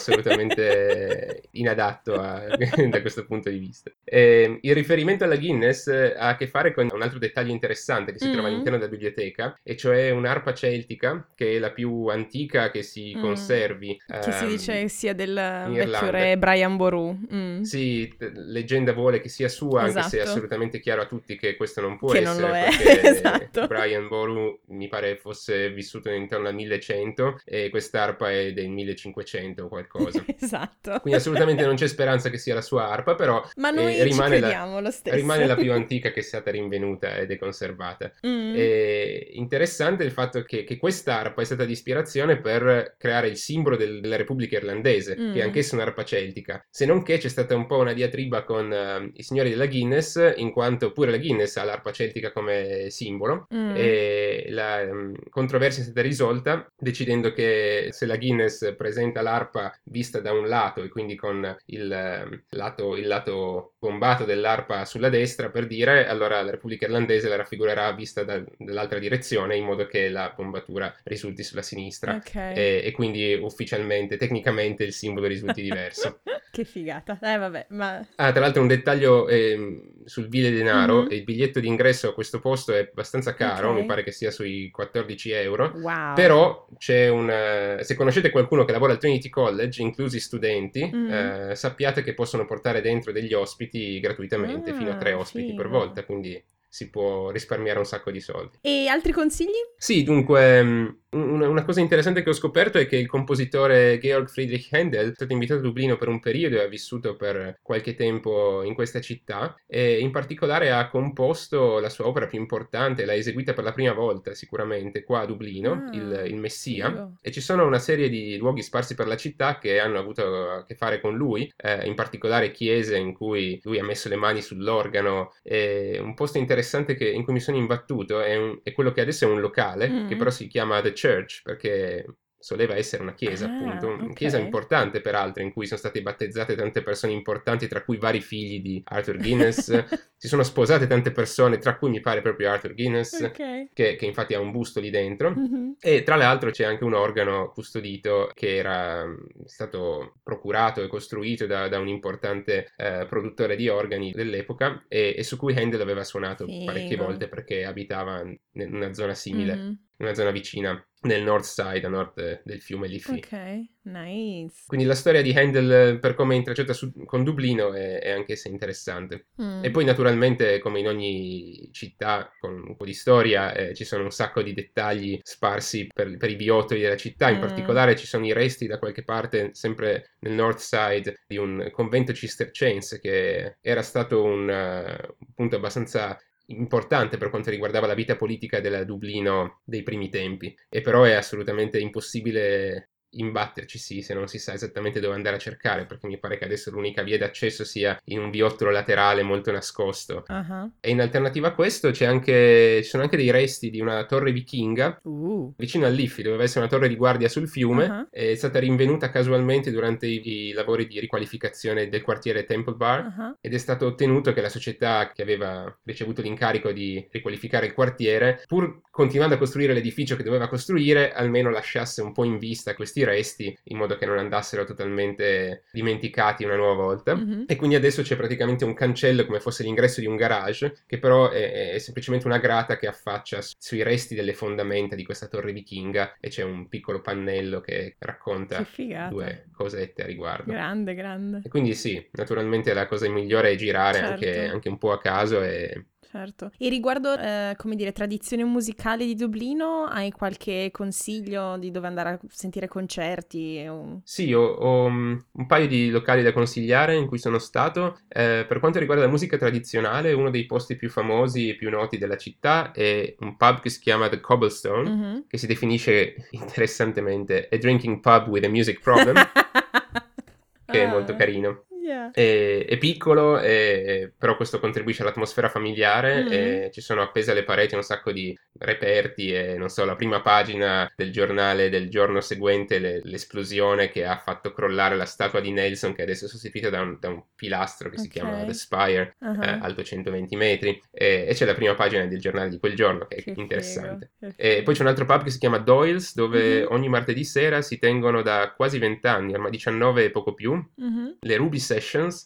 [SPEAKER 2] assolutamente inadatto a- da questo punto di vista. E il riferimento alla Guinness eh, ha a che fare con un altro dettaglio interessante che si trova
[SPEAKER 1] Mm.
[SPEAKER 2] all'interno della biblioteca, e cioè un'arpa celtica, che è la più antica che si
[SPEAKER 1] Mm.
[SPEAKER 2] conservi.
[SPEAKER 1] Che si
[SPEAKER 2] ehm,
[SPEAKER 1] dice sia del vecchio re Brian Boru. Mm.
[SPEAKER 2] Sì, leggenda vuole che sia sua, anche se è
[SPEAKER 1] Esatto.
[SPEAKER 2] assolutamente chiaro a tutti che questo non può
[SPEAKER 1] Che non
[SPEAKER 2] essere, perché *laughs*
[SPEAKER 1] esatto.
[SPEAKER 2] Brian Boru mi pare fosse vissuto intorno al 1100 e quest'arpa è del 1500 o qualcosa. *laughs*
[SPEAKER 1] esatto.
[SPEAKER 2] Quindi assolutamente non c'è speranza che sia la sua arpa, però
[SPEAKER 1] Ma
[SPEAKER 2] eh,
[SPEAKER 1] noi ci
[SPEAKER 2] rimane, la,
[SPEAKER 1] crediamo lo stesso.
[SPEAKER 2] rimane la più *laughs* antica che è stata rinvenuta ed è conservata.
[SPEAKER 1] Mm.
[SPEAKER 2] E interessante il fatto che, che quest'arpa è stata di ispirazione per creare il simbolo del- della Repubblica Irlandese,
[SPEAKER 1] Mm.
[SPEAKER 2] che è anch'essa un'arpa celtica. Se non che c'è stata un po' una diatriba con eh, i signori della Guinness, in quanto pure la Guinness ha l'arpa celtica come simbolo.
[SPEAKER 1] Mm.
[SPEAKER 2] E la ehm, controversia è stata risolta decidendo che se la Guinness presenta l'arpa vista da un lato e quindi con il, ehm, lato, il lato bombato dell'arpa sulla destra per dire, allora la Repubblica Irlandese la raffigurerà vista da- dall'altra direzione in modo che la bombatura risulti sulla sinistra.
[SPEAKER 1] Ok.
[SPEAKER 2] E, e quindi ufficialmente, tecnicamente il simbolo risulti diverso. *laughs*
[SPEAKER 1] che figata. Eh vabbè, ma...
[SPEAKER 2] Ah, tra l'altro un dettaglio ehm, sul vile denaro,
[SPEAKER 1] Mhm.
[SPEAKER 2] il biglietto d'ingresso a questo posto è abbastanza caro,
[SPEAKER 1] Ok.
[SPEAKER 2] mi pare che sia sui 14 euro,
[SPEAKER 1] Wow.
[SPEAKER 2] però c'è un... eh, se conoscete qualcuno che lavora al Trinity College, inclusi studenti,
[SPEAKER 1] Mhm.
[SPEAKER 2] eh, sappiate che possono portare dentro degli ospiti gratuitamente, fino a tre
[SPEAKER 1] Ah,
[SPEAKER 2] ospiti per
[SPEAKER 1] figo.
[SPEAKER 2] volta, quindi si può risparmiare un sacco di soldi.
[SPEAKER 1] E altri consigli?
[SPEAKER 2] Sì, dunque, mh, una, cosa interessante che ho scoperto è che il compositore Georg Friedrich Händel è stato invitato a Dublino per un periodo e ha vissuto per qualche tempo in questa città e in particolare ha composto la sua opera più importante, l'ha eseguita per la prima volta sicuramente qua a Dublino,
[SPEAKER 1] Ah,
[SPEAKER 2] il, il Messia,
[SPEAKER 1] figo.
[SPEAKER 2] e ci sono una serie di luoghi sparsi per la città che hanno avuto a che fare con lui, eh, in particolare chiese in cui lui ha messo le mani sull'organo. E un posto interessante che- in cui mi sono imbattuto è, un- è quello che adesso è un locale,
[SPEAKER 1] Mm.
[SPEAKER 2] che però si chiama The Church perché soleva essere una chiesa,
[SPEAKER 1] Ah,
[SPEAKER 2] appunto, una
[SPEAKER 1] ok.
[SPEAKER 2] chiesa importante peraltro, in cui sono state battezzate tante persone importanti, tra cui vari figli di Arthur Guinness, *laughs* si sono sposate tante persone, tra cui mi pare proprio Arthur Guinness,
[SPEAKER 1] Ok.
[SPEAKER 2] che, che infatti ha un busto lì dentro.
[SPEAKER 1] Mhm.
[SPEAKER 2] E tra l'altro c'è anche un organo custodito che era mh, stato procurato e costruito da, da un importante eh, produttore di organi dell'epoca e, e su cui Handel aveva suonato parecchie
[SPEAKER 1] Figo.
[SPEAKER 2] volte perché abitava in una zona simile,
[SPEAKER 1] Mhm.
[SPEAKER 2] in una zona vicina nel North Side, a nord del fiume Liffey.
[SPEAKER 1] Ok, nice.
[SPEAKER 2] Quindi la storia di Handel, per come è intrecciata su- con Dublino, è, è anch'essa interessante.
[SPEAKER 1] Mm.
[SPEAKER 2] E poi naturalmente, come in ogni città con un po' di storia, eh, ci sono un sacco di dettagli sparsi per, per i biottoli della città, in
[SPEAKER 1] Mm.
[SPEAKER 2] particolare ci sono i resti da qualche parte, sempre nel North Side, di un convento cistercense che era stato un eh, punto abbastanza importante per quanto riguardava la vita politica della Dublino dei primi tempi. E però è assolutamente impossibile imbatterci sì, se non si sa esattamente dove andare a cercare, perché mi pare che adesso l'unica via d'accesso sia in un viottolo laterale molto nascosto.
[SPEAKER 1] Ah,
[SPEAKER 2] E in alternativa a questo c'è anche, ci sono anche dei resti di una torre vichinga
[SPEAKER 1] uh.
[SPEAKER 2] vicino a Liffey, doveva essere una torre di guardia sul fiume,
[SPEAKER 1] Ah.
[SPEAKER 2] è stata rinvenuta casualmente durante i, i lavori di riqualificazione del quartiere Temple Bar
[SPEAKER 1] ah.
[SPEAKER 2] ed è stato ottenuto che la società che aveva ricevuto l'incarico di riqualificare il quartiere, pur continuando a costruire l'edificio che doveva costruire, almeno lasciasse un po' in vista questi resti in modo che non andassero totalmente dimenticati una nuova volta.
[SPEAKER 1] Mhm.
[SPEAKER 2] E quindi adesso c'è praticamente un cancello come fosse l'ingresso di un garage, che però è, è semplicemente una grata che affaccia su- sui resti delle fondamenta di questa torre vichinga e c'è un piccolo pannello che racconta
[SPEAKER 1] Che
[SPEAKER 2] due cosette a riguardo.
[SPEAKER 1] Grande, grande.
[SPEAKER 2] E quindi sì, naturalmente la cosa migliore è girare
[SPEAKER 1] Certo.
[SPEAKER 2] anche, anche un po' a caso e
[SPEAKER 1] Certo. E riguardo, eh, come dire, tradizioni musicali di Dublino, hai qualche consiglio di dove andare a sentire concerti? o-
[SPEAKER 2] Sì, ho, ho, mm, un paio di locali da consigliare in cui sono stato. Eh, per quanto riguarda la musica tradizionale, uno dei posti più famosi e più noti della città è un pub che si chiama The Cobblestone,
[SPEAKER 1] Mhm.
[SPEAKER 2] che si definisce *laughs* interessantemente a drinking pub with a music problem, *laughs* che è molto
[SPEAKER 1] Ah,
[SPEAKER 2] carino.
[SPEAKER 1] Yeah.
[SPEAKER 2] È, è piccolo, e- però questo contribuisce all'atmosfera familiare. E ci sono appese alle pareti un sacco di reperti e non so, la prima pagina del giornale del giorno seguente, le- l'esplosione che ha fatto crollare la statua di Nelson, che adesso è sostituita da un, da un pilastro che si
[SPEAKER 1] Ok.
[SPEAKER 2] chiama The Spire,
[SPEAKER 1] Ah,
[SPEAKER 2] eh, alto 120 metri. E, e c'è la prima pagina del giornale di quel giorno, che è
[SPEAKER 1] che
[SPEAKER 2] interessante.
[SPEAKER 1] figo, che figo.
[SPEAKER 2] poi c'è un altro pub che si chiama Doyle's, dove
[SPEAKER 1] Mhm.
[SPEAKER 2] ogni martedì sera si tengono da quasi 20 anni, ormai 19 e poco più,
[SPEAKER 1] Mhm.
[SPEAKER 2] le Ruby Sessions.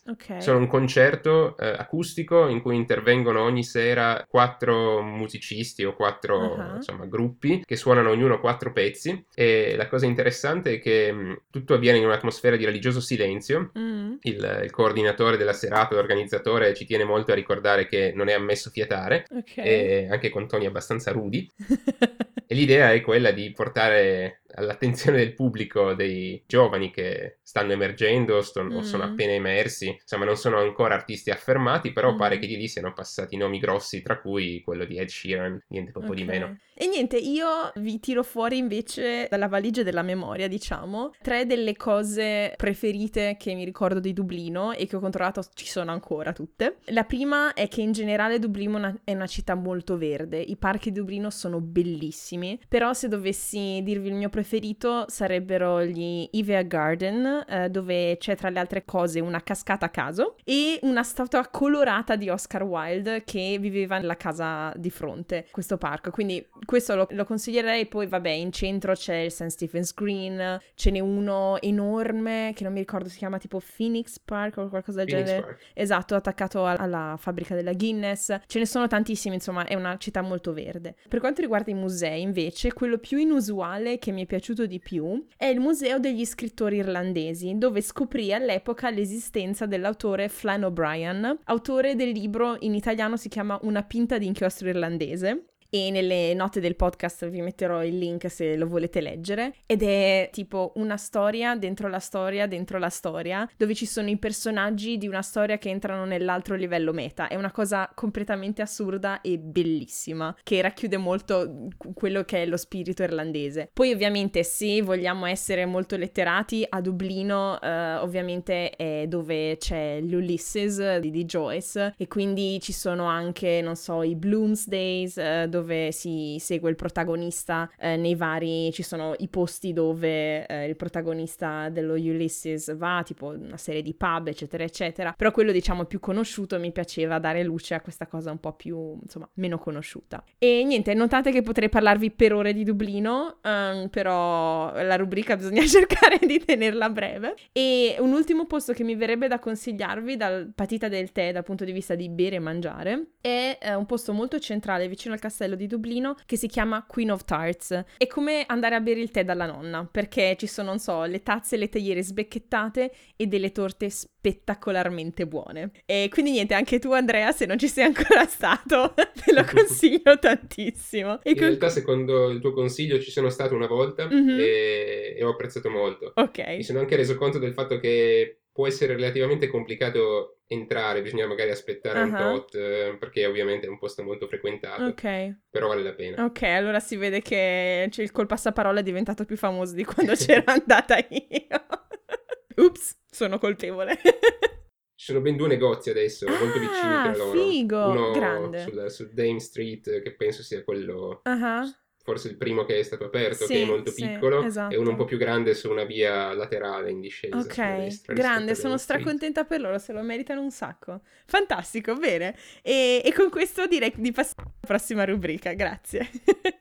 [SPEAKER 1] Ok.
[SPEAKER 2] Sono un concerto eh, acustico in cui intervengono ogni sera quattro musicisti o quattro
[SPEAKER 1] Ah.
[SPEAKER 2] insomma, gruppi che suonano ognuno quattro pezzi. E la cosa interessante è che mh, tutto avviene in un'atmosfera di religioso silenzio.
[SPEAKER 1] Mm.
[SPEAKER 2] Il, il coordinatore della serata, l'organizzatore, ci tiene molto a ricordare che non è ammesso fiatare,
[SPEAKER 1] Ok.
[SPEAKER 2] e anche con toni abbastanza rudi. *laughs* E l'idea è quella di portare all'attenzione del pubblico dei giovani che stanno emergendo sto- o sono
[SPEAKER 1] Mm.
[SPEAKER 2] appena emersi, insomma non sono ancora artisti affermati, però
[SPEAKER 1] Mm.
[SPEAKER 2] pare che di lì siano passati nomi grossi, tra cui quello di Ed Sheeran, niente poco di
[SPEAKER 1] Ok.
[SPEAKER 2] meno.
[SPEAKER 1] E niente, io vi tiro fuori invece dalla valigia della memoria, diciamo, tre delle cose preferite che mi ricordo di Dublino e che ho controllato ci sono ancora tutte. La prima è che in generale Dublino è una- è una città molto verde, i parchi di Dublino sono bellissimi, però se dovessi dirvi il mio preferito sarebbero gli Ivea Garden, eh, dove c'è tra le altre cose una cascata a caso e una statua colorata di Oscar Wilde che viveva nella casa di fronte a questo parco. Quindi questo lo, lo consiglierei. Poi, vabbè, in centro c'è il St. Stephen's Green, ce n'è uno enorme che non mi ricordo si chiama tipo Phoenix Park o qualcosa del
[SPEAKER 2] Phoenix
[SPEAKER 1] genere.
[SPEAKER 2] Park.
[SPEAKER 1] Esatto, attaccato a- alla fabbrica della Guinness. Ce ne sono tantissimi, insomma, è una città molto verde. Per quanto riguarda i musei, invece, quello più inusuale che mi è piaciuto di più è il Museo degli scrittori irlandesi, dove scoprì all'epoca l'esistenza dell'autore Flann O'Brien, autore del libro in italiano si chiama Una pinta di inchiostro irlandese. E nelle note del podcast vi metterò il link se lo volete leggere. Ed è tipo una storia dentro la storia dentro la storia, dove ci sono i personaggi di una storia che entrano nell'altro livello meta. È una cosa completamente assurda e bellissima, che racchiude molto quello che è lo spirito irlandese. Poi ovviamente se vogliamo essere molto letterati, a Dublino eh, ovviamente è dove c'è l'Ulysses di, di Joyce e quindi ci sono anche, non so, i Bloomsdays eh, dove si segue il protagonista eh, nei vari, ci sono i posti dove eh, il protagonista dello Ulysses va, tipo una serie di pub, eccetera, eccetera. Però quello diciamo più conosciuto mi piaceva dare luce a questa cosa un po' più, insomma, meno conosciuta. E niente, notate che potrei parlarvi per ore di Dublino, ehm, però la rubrica bisogna *laughs* cercare di tenerla breve. E un ultimo posto che mi verrebbe da consigliarvi dal patita del tè dal punto di vista di bere e mangiare è eh, un posto molto centrale vicino al castello di Dublino che si chiama Queen of Tarts. È come andare a bere il tè dalla nonna, perché ci sono, non so, le tazze e le teiere sbecchettate e delle torte spettacolarmente buone. E quindi niente, anche tu Andrea, se non ci sei ancora stato, *laughs* te lo *laughs* consiglio tantissimo. E
[SPEAKER 2] In
[SPEAKER 1] con-
[SPEAKER 2] realtà, secondo il tuo consiglio, ci sono stato una volta
[SPEAKER 1] Mhm.
[SPEAKER 2] e, e ho apprezzato molto.
[SPEAKER 1] Ok.
[SPEAKER 2] Mi sono anche reso conto del fatto che può essere relativamente complicato entrare, bisogna magari aspettare un
[SPEAKER 1] Ah.
[SPEAKER 2] tot, eh, perché ovviamente è un posto molto frequentato,
[SPEAKER 1] Ok.
[SPEAKER 2] però vale la pena.
[SPEAKER 1] Ok, allora si vede che cioè, il col passaparola è diventato più famoso di quando *laughs* c'ero andata io. *laughs* Ups, sono colpevole. *laughs*
[SPEAKER 2] Ci sono ben due negozi adesso, molto vicini
[SPEAKER 1] Ah,
[SPEAKER 2] tra loro.
[SPEAKER 1] figo,
[SPEAKER 2] Uno
[SPEAKER 1] grande.
[SPEAKER 2] sul- su Dame Street, che penso sia quello,
[SPEAKER 1] Ah,
[SPEAKER 2] forse il primo che è stato aperto,
[SPEAKER 1] Sì,
[SPEAKER 2] che è molto
[SPEAKER 1] sì,
[SPEAKER 2] piccolo,
[SPEAKER 1] esatto.
[SPEAKER 2] e uno un po' più grande su una via laterale in discesa.
[SPEAKER 1] Ok, grande, sono stracontenta per loro, se lo meritano un sacco. Fantastico, bene. E, e con questo direi di passare alla prossima rubrica, grazie. *laughs*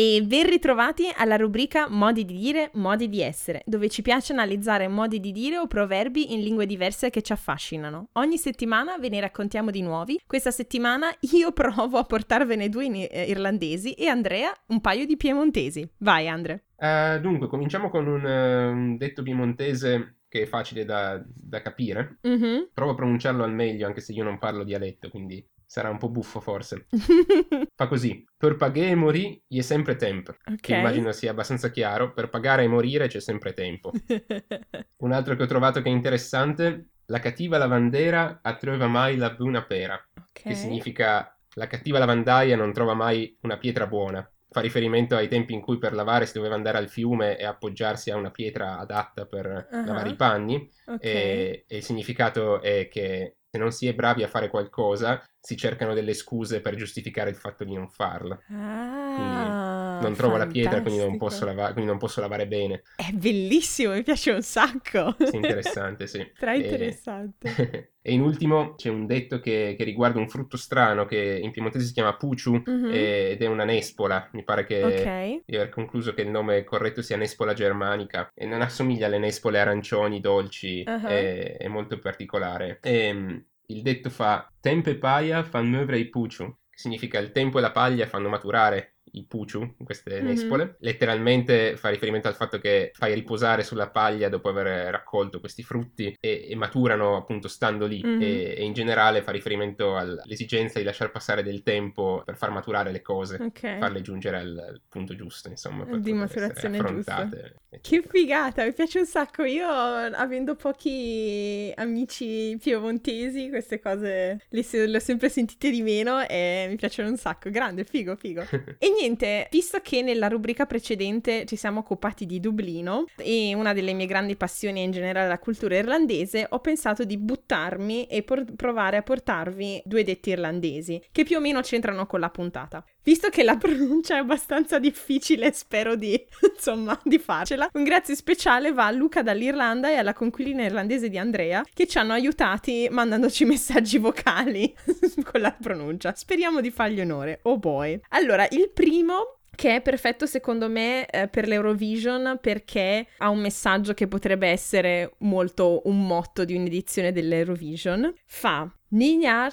[SPEAKER 1] E ben ritrovati alla rubrica Modi di dire, modi di essere, dove ci piace analizzare modi di dire o proverbi in lingue diverse che ci affascinano. Ogni settimana ve ne raccontiamo di nuovi. Questa settimana io provo a portarvene due in eh, irlandesi e Andrea un paio di piemontesi. Vai Andre.
[SPEAKER 2] Eh, dunque, cominciamo con un, eh, un detto piemontese che è facile da, da capire.
[SPEAKER 1] Mhm.
[SPEAKER 2] Provo a pronunciarlo al meglio, anche se io non parlo dialetto, quindi sarà un po' buffo forse. *laughs* Fa così: Per pagare e morire è sempre tempo. Che
[SPEAKER 1] ok.
[SPEAKER 2] immagino sia abbastanza chiaro. Per pagare e morire c'è sempre tempo. *laughs* Un altro che ho trovato che è interessante: La cattiva lavandera a trova mai la buona pera.
[SPEAKER 1] Ok.
[SPEAKER 2] Che significa la cattiva lavandaia non trova mai una pietra buona. Fa riferimento ai tempi in cui per lavare si doveva andare al fiume e appoggiarsi a una pietra adatta per
[SPEAKER 1] Ah.
[SPEAKER 2] lavare i panni.
[SPEAKER 1] Ok.
[SPEAKER 2] E, e il significato è che se non si è bravi a fare qualcosa, si cercano delle scuse per giustificare il fatto di non farla.
[SPEAKER 1] Ah,
[SPEAKER 2] non trovo la pietra, quindi non, posso lava- quindi non posso lavare bene.
[SPEAKER 1] È bellissimo, mi piace un sacco.
[SPEAKER 2] Sì, interessante, sì. *laughs*
[SPEAKER 1] Tra interessante. *laughs*
[SPEAKER 2] E in ultimo c'è un detto che, che riguarda un frutto strano che in piemontese si chiama puciu
[SPEAKER 1] Mhm.
[SPEAKER 2] e- ed è una nespola. Mi pare che
[SPEAKER 1] Ok.
[SPEAKER 2] di aver concluso che il nome corretto sia nespola germanica e non assomiglia alle nespole arancioni dolci,
[SPEAKER 1] Ah.
[SPEAKER 2] è, è molto particolare. E, il detto fa tempo e paia fanno muovere i puciu, significa il tempo e la paglia fanno maturare i puciu, queste
[SPEAKER 1] Mhm.
[SPEAKER 2] nespole. Letteralmente fa riferimento al fatto che fai riposare sulla paglia dopo aver raccolto questi frutti e, e maturano appunto stando lì
[SPEAKER 1] Mhm.
[SPEAKER 2] e, e in generale fa riferimento al- all'esigenza di lasciare passare del tempo per far maturare le cose
[SPEAKER 1] Ok.
[SPEAKER 2] farle giungere al, al punto giusto, insomma, per
[SPEAKER 1] Di
[SPEAKER 2] poter
[SPEAKER 1] maturazione
[SPEAKER 2] affrontate.
[SPEAKER 1] Che figata, mi piace un sacco. Io, avendo pochi amici piemontesi, queste cose le, se- le ho sempre sentite di meno e mi piacciono un sacco. Grande, figo, figo. *laughs* E niente, visto che nella rubrica precedente ci siamo occupati di Dublino e una delle mie grandi passioni è in generale la cultura irlandese, ho pensato di buttarmi e por- provare a portarvi due detti irlandesi che più o meno c'entrano con la puntata. Visto che la pronuncia è abbastanza difficile, spero di, *laughs* insomma, di farcela. Un grazie speciale va a Luca dall'Irlanda e alla conquilina irlandese di Andrea che ci hanno aiutati mandandoci *laughs* messaggi vocali *laughs* con la pronuncia. Speriamo di fargli onore. Oh boy. Allora, il primo che è perfetto secondo me eh, per l'Eurovision perché ha un messaggio che potrebbe essere molto un motto di un'edizione dell'Eurovision. Fa Niñar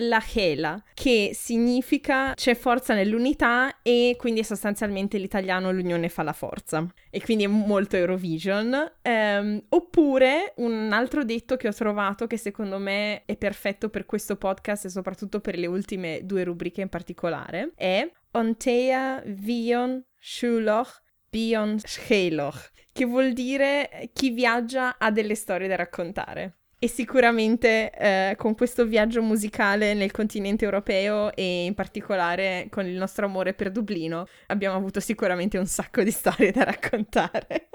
[SPEAKER 1] la hela, che significa c'è forza nell'unità e quindi è sostanzialmente l'italiano l'unione fa la forza. E quindi è molto Eurovision. Ehm, oppure un altro detto che ho trovato che secondo me è perfetto per questo podcast e soprattutto per le ultime due rubriche in particolare è Ontea Vion Shuloch Bion Scheloch, che vuol dire chi viaggia ha delle storie da raccontare. E sicuramente eh, con questo viaggio musicale nel continente europeo e in particolare con il nostro amore per Dublino abbiamo avuto sicuramente un sacco di storie da raccontare.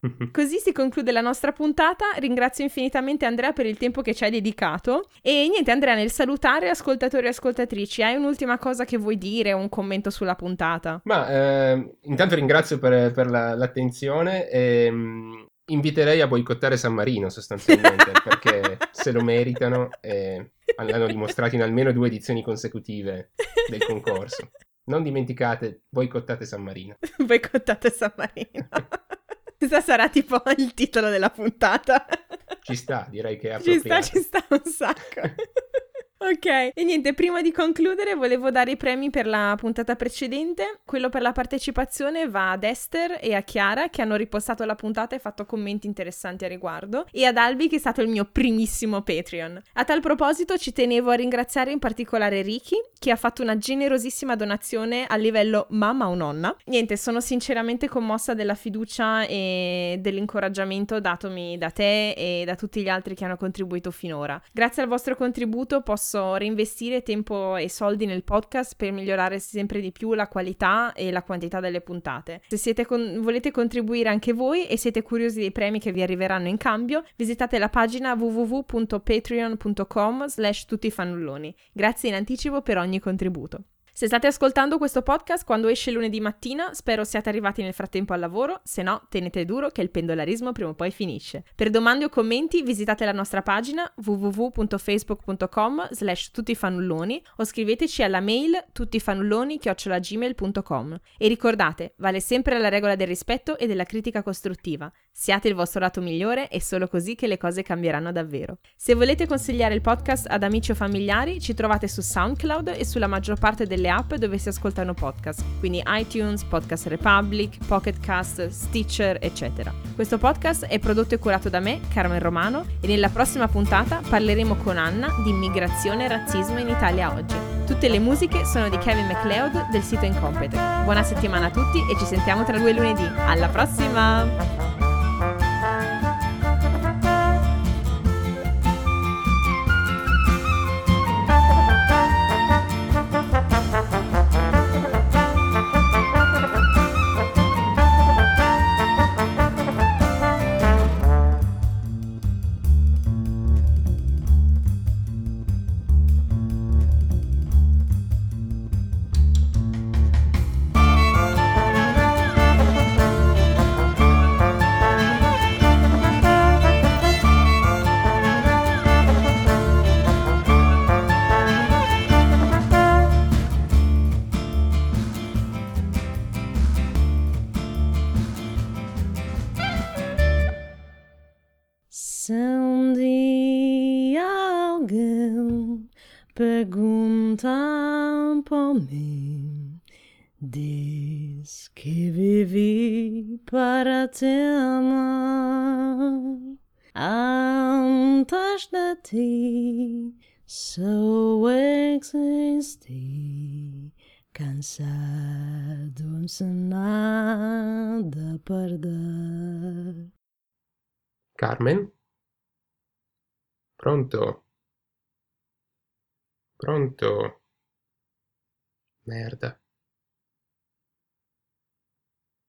[SPEAKER 1] *laughs* Così si conclude la nostra puntata. Ringrazio infinitamente Andrea per il tempo che ci hai dedicato. E niente, Andrea, nel salutare ascoltatori e ascoltatrici, hai un'ultima cosa che vuoi dire, un commento sulla puntata?
[SPEAKER 2] Ma eh, intanto ringrazio per, per la- l'attenzione e mm, inviterei a boicottare San Marino sostanzialmente *laughs* perché se lo meritano e l'hanno dimostrato in almeno due edizioni consecutive del concorso. Non dimenticate, boicottate San Marino. *laughs*
[SPEAKER 1] Boicottate San Marino. *laughs* Questo sarà tipo il titolo della puntata.
[SPEAKER 2] Ci sta, direi che è
[SPEAKER 1] Ci sta,
[SPEAKER 2] appropriato.
[SPEAKER 1] ci sta un sacco. Ok, e niente, prima di concludere volevo dare i premi per la puntata precedente. Quello per la partecipazione va ad Esther e a Chiara che hanno ripostato la puntata e fatto commenti interessanti a riguardo e ad Albi che è stato il mio primissimo Patreon. A tal proposito ci tenevo a ringraziare in particolare Ricky che ha fatto una generosissima donazione a livello mamma o nonna. Niente, sono sinceramente commossa della fiducia e dell'incoraggiamento datomi da te e da tutti gli altri che hanno contribuito finora. Grazie al vostro contributo posso reinvestire tempo e soldi nel podcast per migliorare sempre di più la qualità e la quantità delle puntate. Se con- volete contribuire anche voi e siete curiosi dei premi che vi arriveranno in cambio, visitate la pagina www.patreon.com slash tuttifannulloni. Grazie in anticipo per ogni contributo. Se state ascoltando questo podcast quando esce lunedì mattina, spero siate arrivati nel frattempo al lavoro, se no tenete duro che il pendolarismo prima o poi finisce. Per domande o commenti visitate la nostra pagina www.facebook.com slash tuttifanulloni o scriveteci alla mail tuttifanulloni-gmail.com e ricordate, vale sempre la regola del rispetto e della critica costruttiva. Siate il vostro lato migliore è solo così che le cose cambieranno davvero. Se volete consigliare il podcast ad amici o familiari, ci trovate su SoundCloud e sulla maggior parte delle app dove si ascoltano podcast, quindi iTunes, Podcast Republic, Pocket Cast, Stitcher, eccetera. Questo podcast è prodotto e curato da me, Carmen Romano, e nella prossima puntata parleremo con Anna di immigrazione e razzismo in Italia oggi. Tutte le musiche sono di Kevin MacLeod del sito Incompetech. Buona settimana a tutti e ci sentiamo tra due lunedì. Alla prossima! Pergunta por mim, diz que vivi para te amar. Antes de ti só existi, cansado sem nada perder.
[SPEAKER 2] Carmen? Pronto? Pronto? Merda.